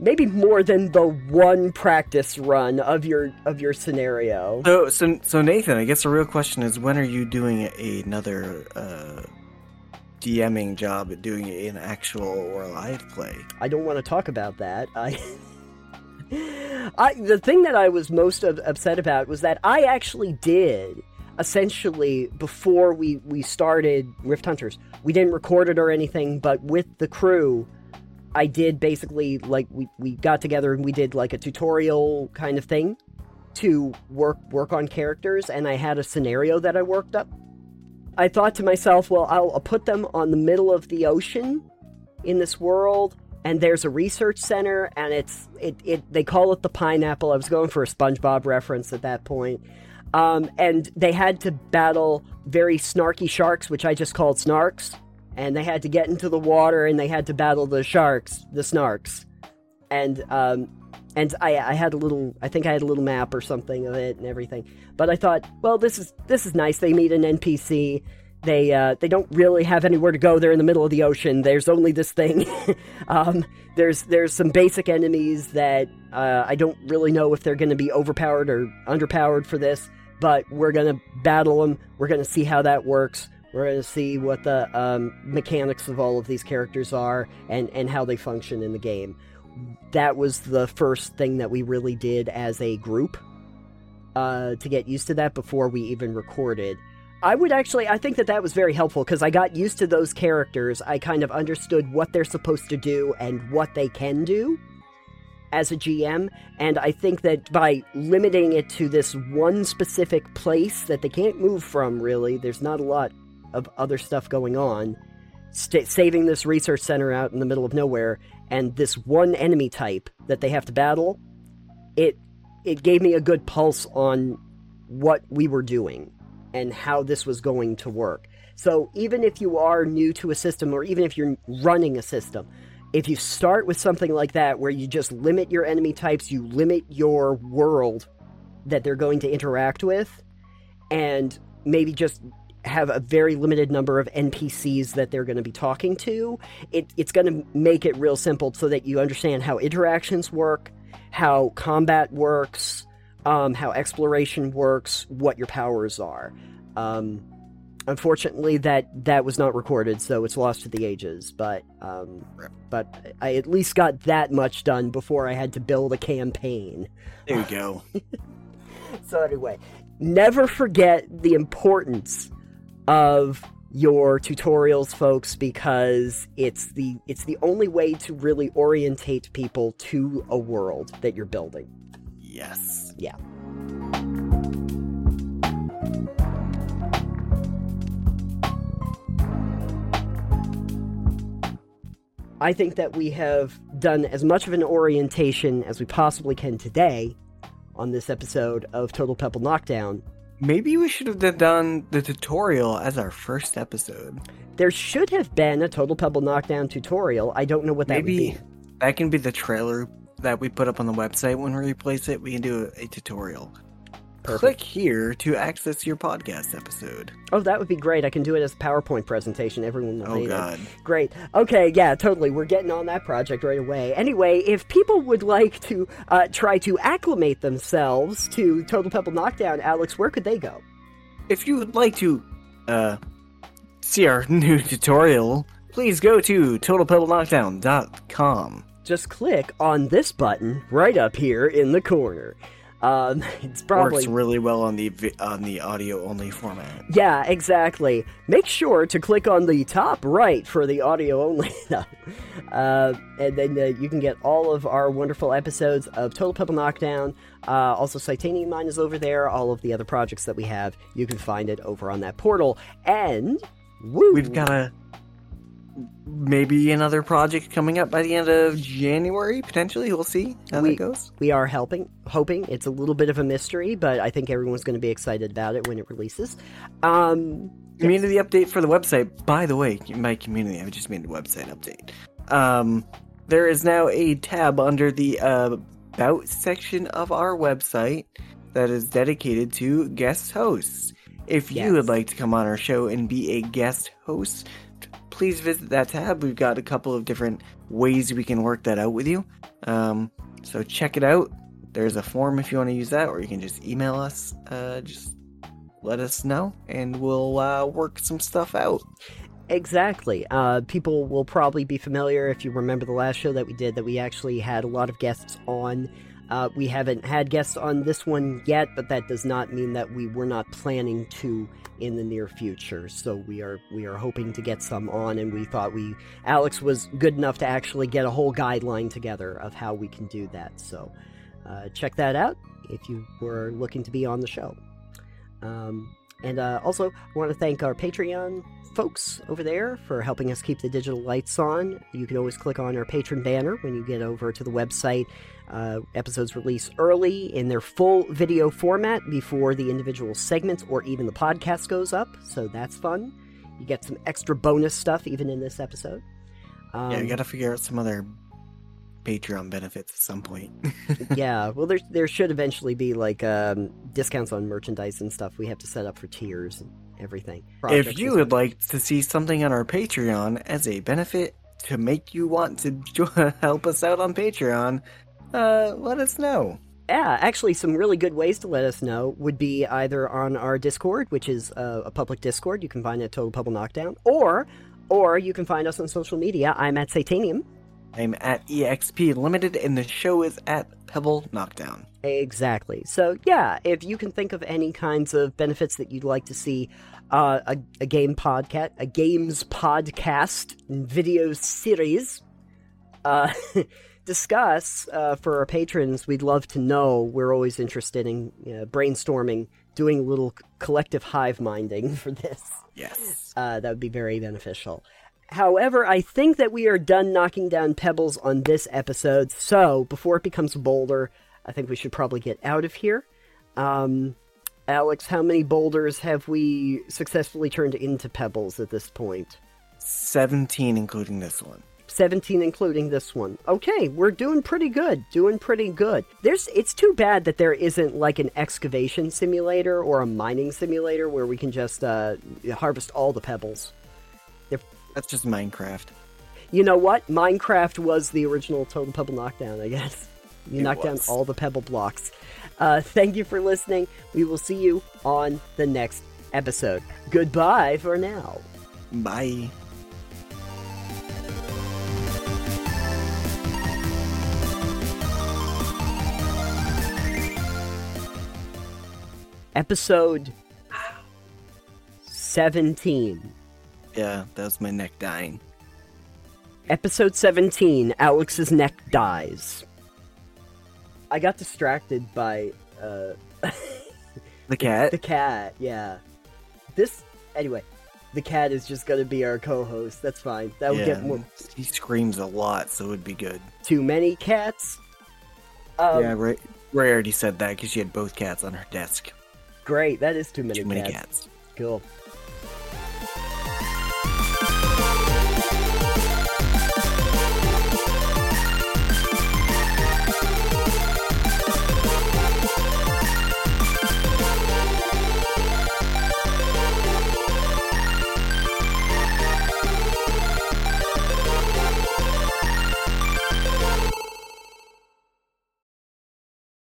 Maybe more than the one practice run of your of your scenario.
So, so, so Nathan, I guess the real question is, when are you doing another uh, DMing job at doing it in actual or live play?
I don't want to talk about that. I, I the thing that I was most up- upset about was that I actually did essentially before we we started Rift Hunters. We didn't record it or anything, but with the crew, I did basically like we we got together and we did like a tutorial kind of thing to work work on characters and I had a scenario that I worked up. I thought to myself, well, I'll, put them on the middle of the ocean in this world and there's a research center and it's it, it they call it the pineapple. I was going for a spongebob reference at that point. Um, and they had to battle very snarky sharks which i just called snarks and they had to get into the water and they had to battle the sharks the snarks. And um, and I, I had a little i think i had a little map or something of it and everything but i thought well this is this is nice they meet an npc they uh, they don't really have anywhere to go. They're in the middle of the ocean. There's only this thing. um, there's there's some basic enemies that uh, I don't really know if they're going to be overpowered or underpowered for this, but we're going to battle them. We're going to see how that works. We're going to see what the um, mechanics of all of these characters are and and how they function in the game. That was the first thing that we really did as a group uh, to get used to that before we even recorded. I would actually, I think that that was very helpful because I got used to those characters. I kind of understood what they're supposed to do and what they can do as a GM. And I think that by limiting it to this one specific place that they can't move from, really, there's not a lot of other stuff going on. Sta saving this research center out in the middle of nowhere and this one enemy type that they have to battle, it it gave me a good pulse on what we were doing and how this was going to work. So even if you are new to a system or even if you're running a system, if you start with something like that where you just limit your enemy types, you limit your world that they're going to interact with, and maybe just have a very limited number of NPCs that they're going to be talking to, it, it's going to make it real simple so that you understand how interactions work, how combat works, um, how exploration works, what your powers are. Um, unfortunately, that that was not recorded, so it's lost to the ages. But um, but I at least got that much done before I had to build a campaign.
There you go.
So anyway, never forget the importance of your tutorials folks because it's the it's the only way to really orientate people to a world that you're building.
yes.
Yeah. I think that we have done as much of an orientation as we possibly can today on this episode of Total Pebble Knockdown.
Maybe we should have done the tutorial as our first episode.
There should have been a Total Pebble Knockdown tutorial. I don't know what that
Maybe
would be.
that can be the trailer that we put up on the website when we replace it. We can do a, a tutorial.
Perfect.
Click here to access your podcast episode.
Oh, that would be great. I can do it as a PowerPoint presentation. Everyone will
Oh
it.
God.
Great. Okay, yeah, totally. We're getting on that project right away. Anyway, if people would like to uh, try to acclimate themselves to Total Pebble Knockdown, Alex, where could they go?
If you would like to uh, see our new tutorial, please go to totalpebbleknockdown.com.
Just click on this button right up here in the corner. Um, it's probably
Works really well on the on the audio only format.
Yeah, exactly. Make sure to click on the top right for the audio only. Uh, and then uh, you can get all of our wonderful episodes of Total Pebble Knockdown. Uh, also, Titanium Mine is over there. All of the other projects that we have, you can find it over on that portal. And woo,
We've got a maybe another project coming up by the end of January. Potentially, we'll see how
We-
that goes.
we are helping, hoping it's a little bit of a mystery, but I think everyone's going to be excited about it when it releases. Um,
Community update for the website. By the way, my community, I just made a website update. Um, there is now a tab under the uh, About section of our website that is dedicated to guest hosts. If you
Yes.
would like to come on our show and be a guest host, please visit that tab. We've got a couple of different ways we can work that out with you. Um, so check it out. There's a form if you want to use that, or you can just email us. Uh, just let us know, and we'll uh, work some stuff out.
Exactly. Uh, people will probably be familiar if you remember the last show that we did that we actually had a lot of guests on. Uh, we haven't had guests on this one yet, but that does not mean that we were not planning to in the near future. So we are we are hoping to get some on, and we thought we Alex was good enough to actually get a whole guideline together of how we can do that. So uh, check that out if you were looking to be on the show. Um, and uh, also, I want to thank our Patreon folks over there for helping us keep the digital lights on. You can always click on our Patreon banner when you get over to the website. Uh, episodes release early in their full video format before the individual segments or even the podcast goes up, so that's fun. You get some extra bonus stuff even in this episode. Um,
yeah, you gotta figure out some other Patreon benefits at some point.
yeah, well, there there should eventually be like um, discounts on merchandise and stuff. We have to set up for tiers and everything. Projects
if you would like to see something on our Patreon as a benefit to make you want to help us out on Patreon, uh, let us know.
Yeah, actually, some really good ways to let us know would be either on our Discord, which is uh, a public Discord. You can find it at Total Pebble Knockdown, or or you can find us on social media. I'm at Satanium.
I'm at EXP Limited, and the show is at Pebble Knockdown.
Exactly. So yeah, if you can think of any kinds of benefits that you'd like to see, uh, a, a game podcast, a games podcast video series, uh, discuss uh, for our patrons, we'd love to know. We're always interested in uh, brainstorming, doing a little collective hive minding for this.
Yes.
Uh, that would be very beneficial. However, I think that we are done knocking down pebbles on this episode, so before it becomes a boulder, I think we should probably get out of here. Um, Alex, how many boulders have we successfully turned into pebbles at this point?
17, including this one.
17 including this one. Okay, we're doing pretty good. Doing pretty good. There's it's too bad that there isn't like an excavation simulator or a mining simulator where we can just uh, harvest all the pebbles.
That's just Minecraft.
You know what? Minecraft was the original Total Pebble Knockdown, I guess. You
was.
down all the pebble blocks. Uh, thank you for listening. We will see you on the next episode. Goodbye for now.
Bye.
Episode 17.
Yeah, that was my neck dying.
Episode 17 Alex's neck dies. I got distracted by uh,
The cat?
the cat, yeah. This, anyway, the cat is just gonna be our co host. That's fine. That would
yeah,
get more.
he screams a lot, so it would be good.
Too many cats? Um,
yeah, Ray, Ray already said that because she had both cats on her desk.
Great, that is too many
Too many
cats.
cats.
Cool.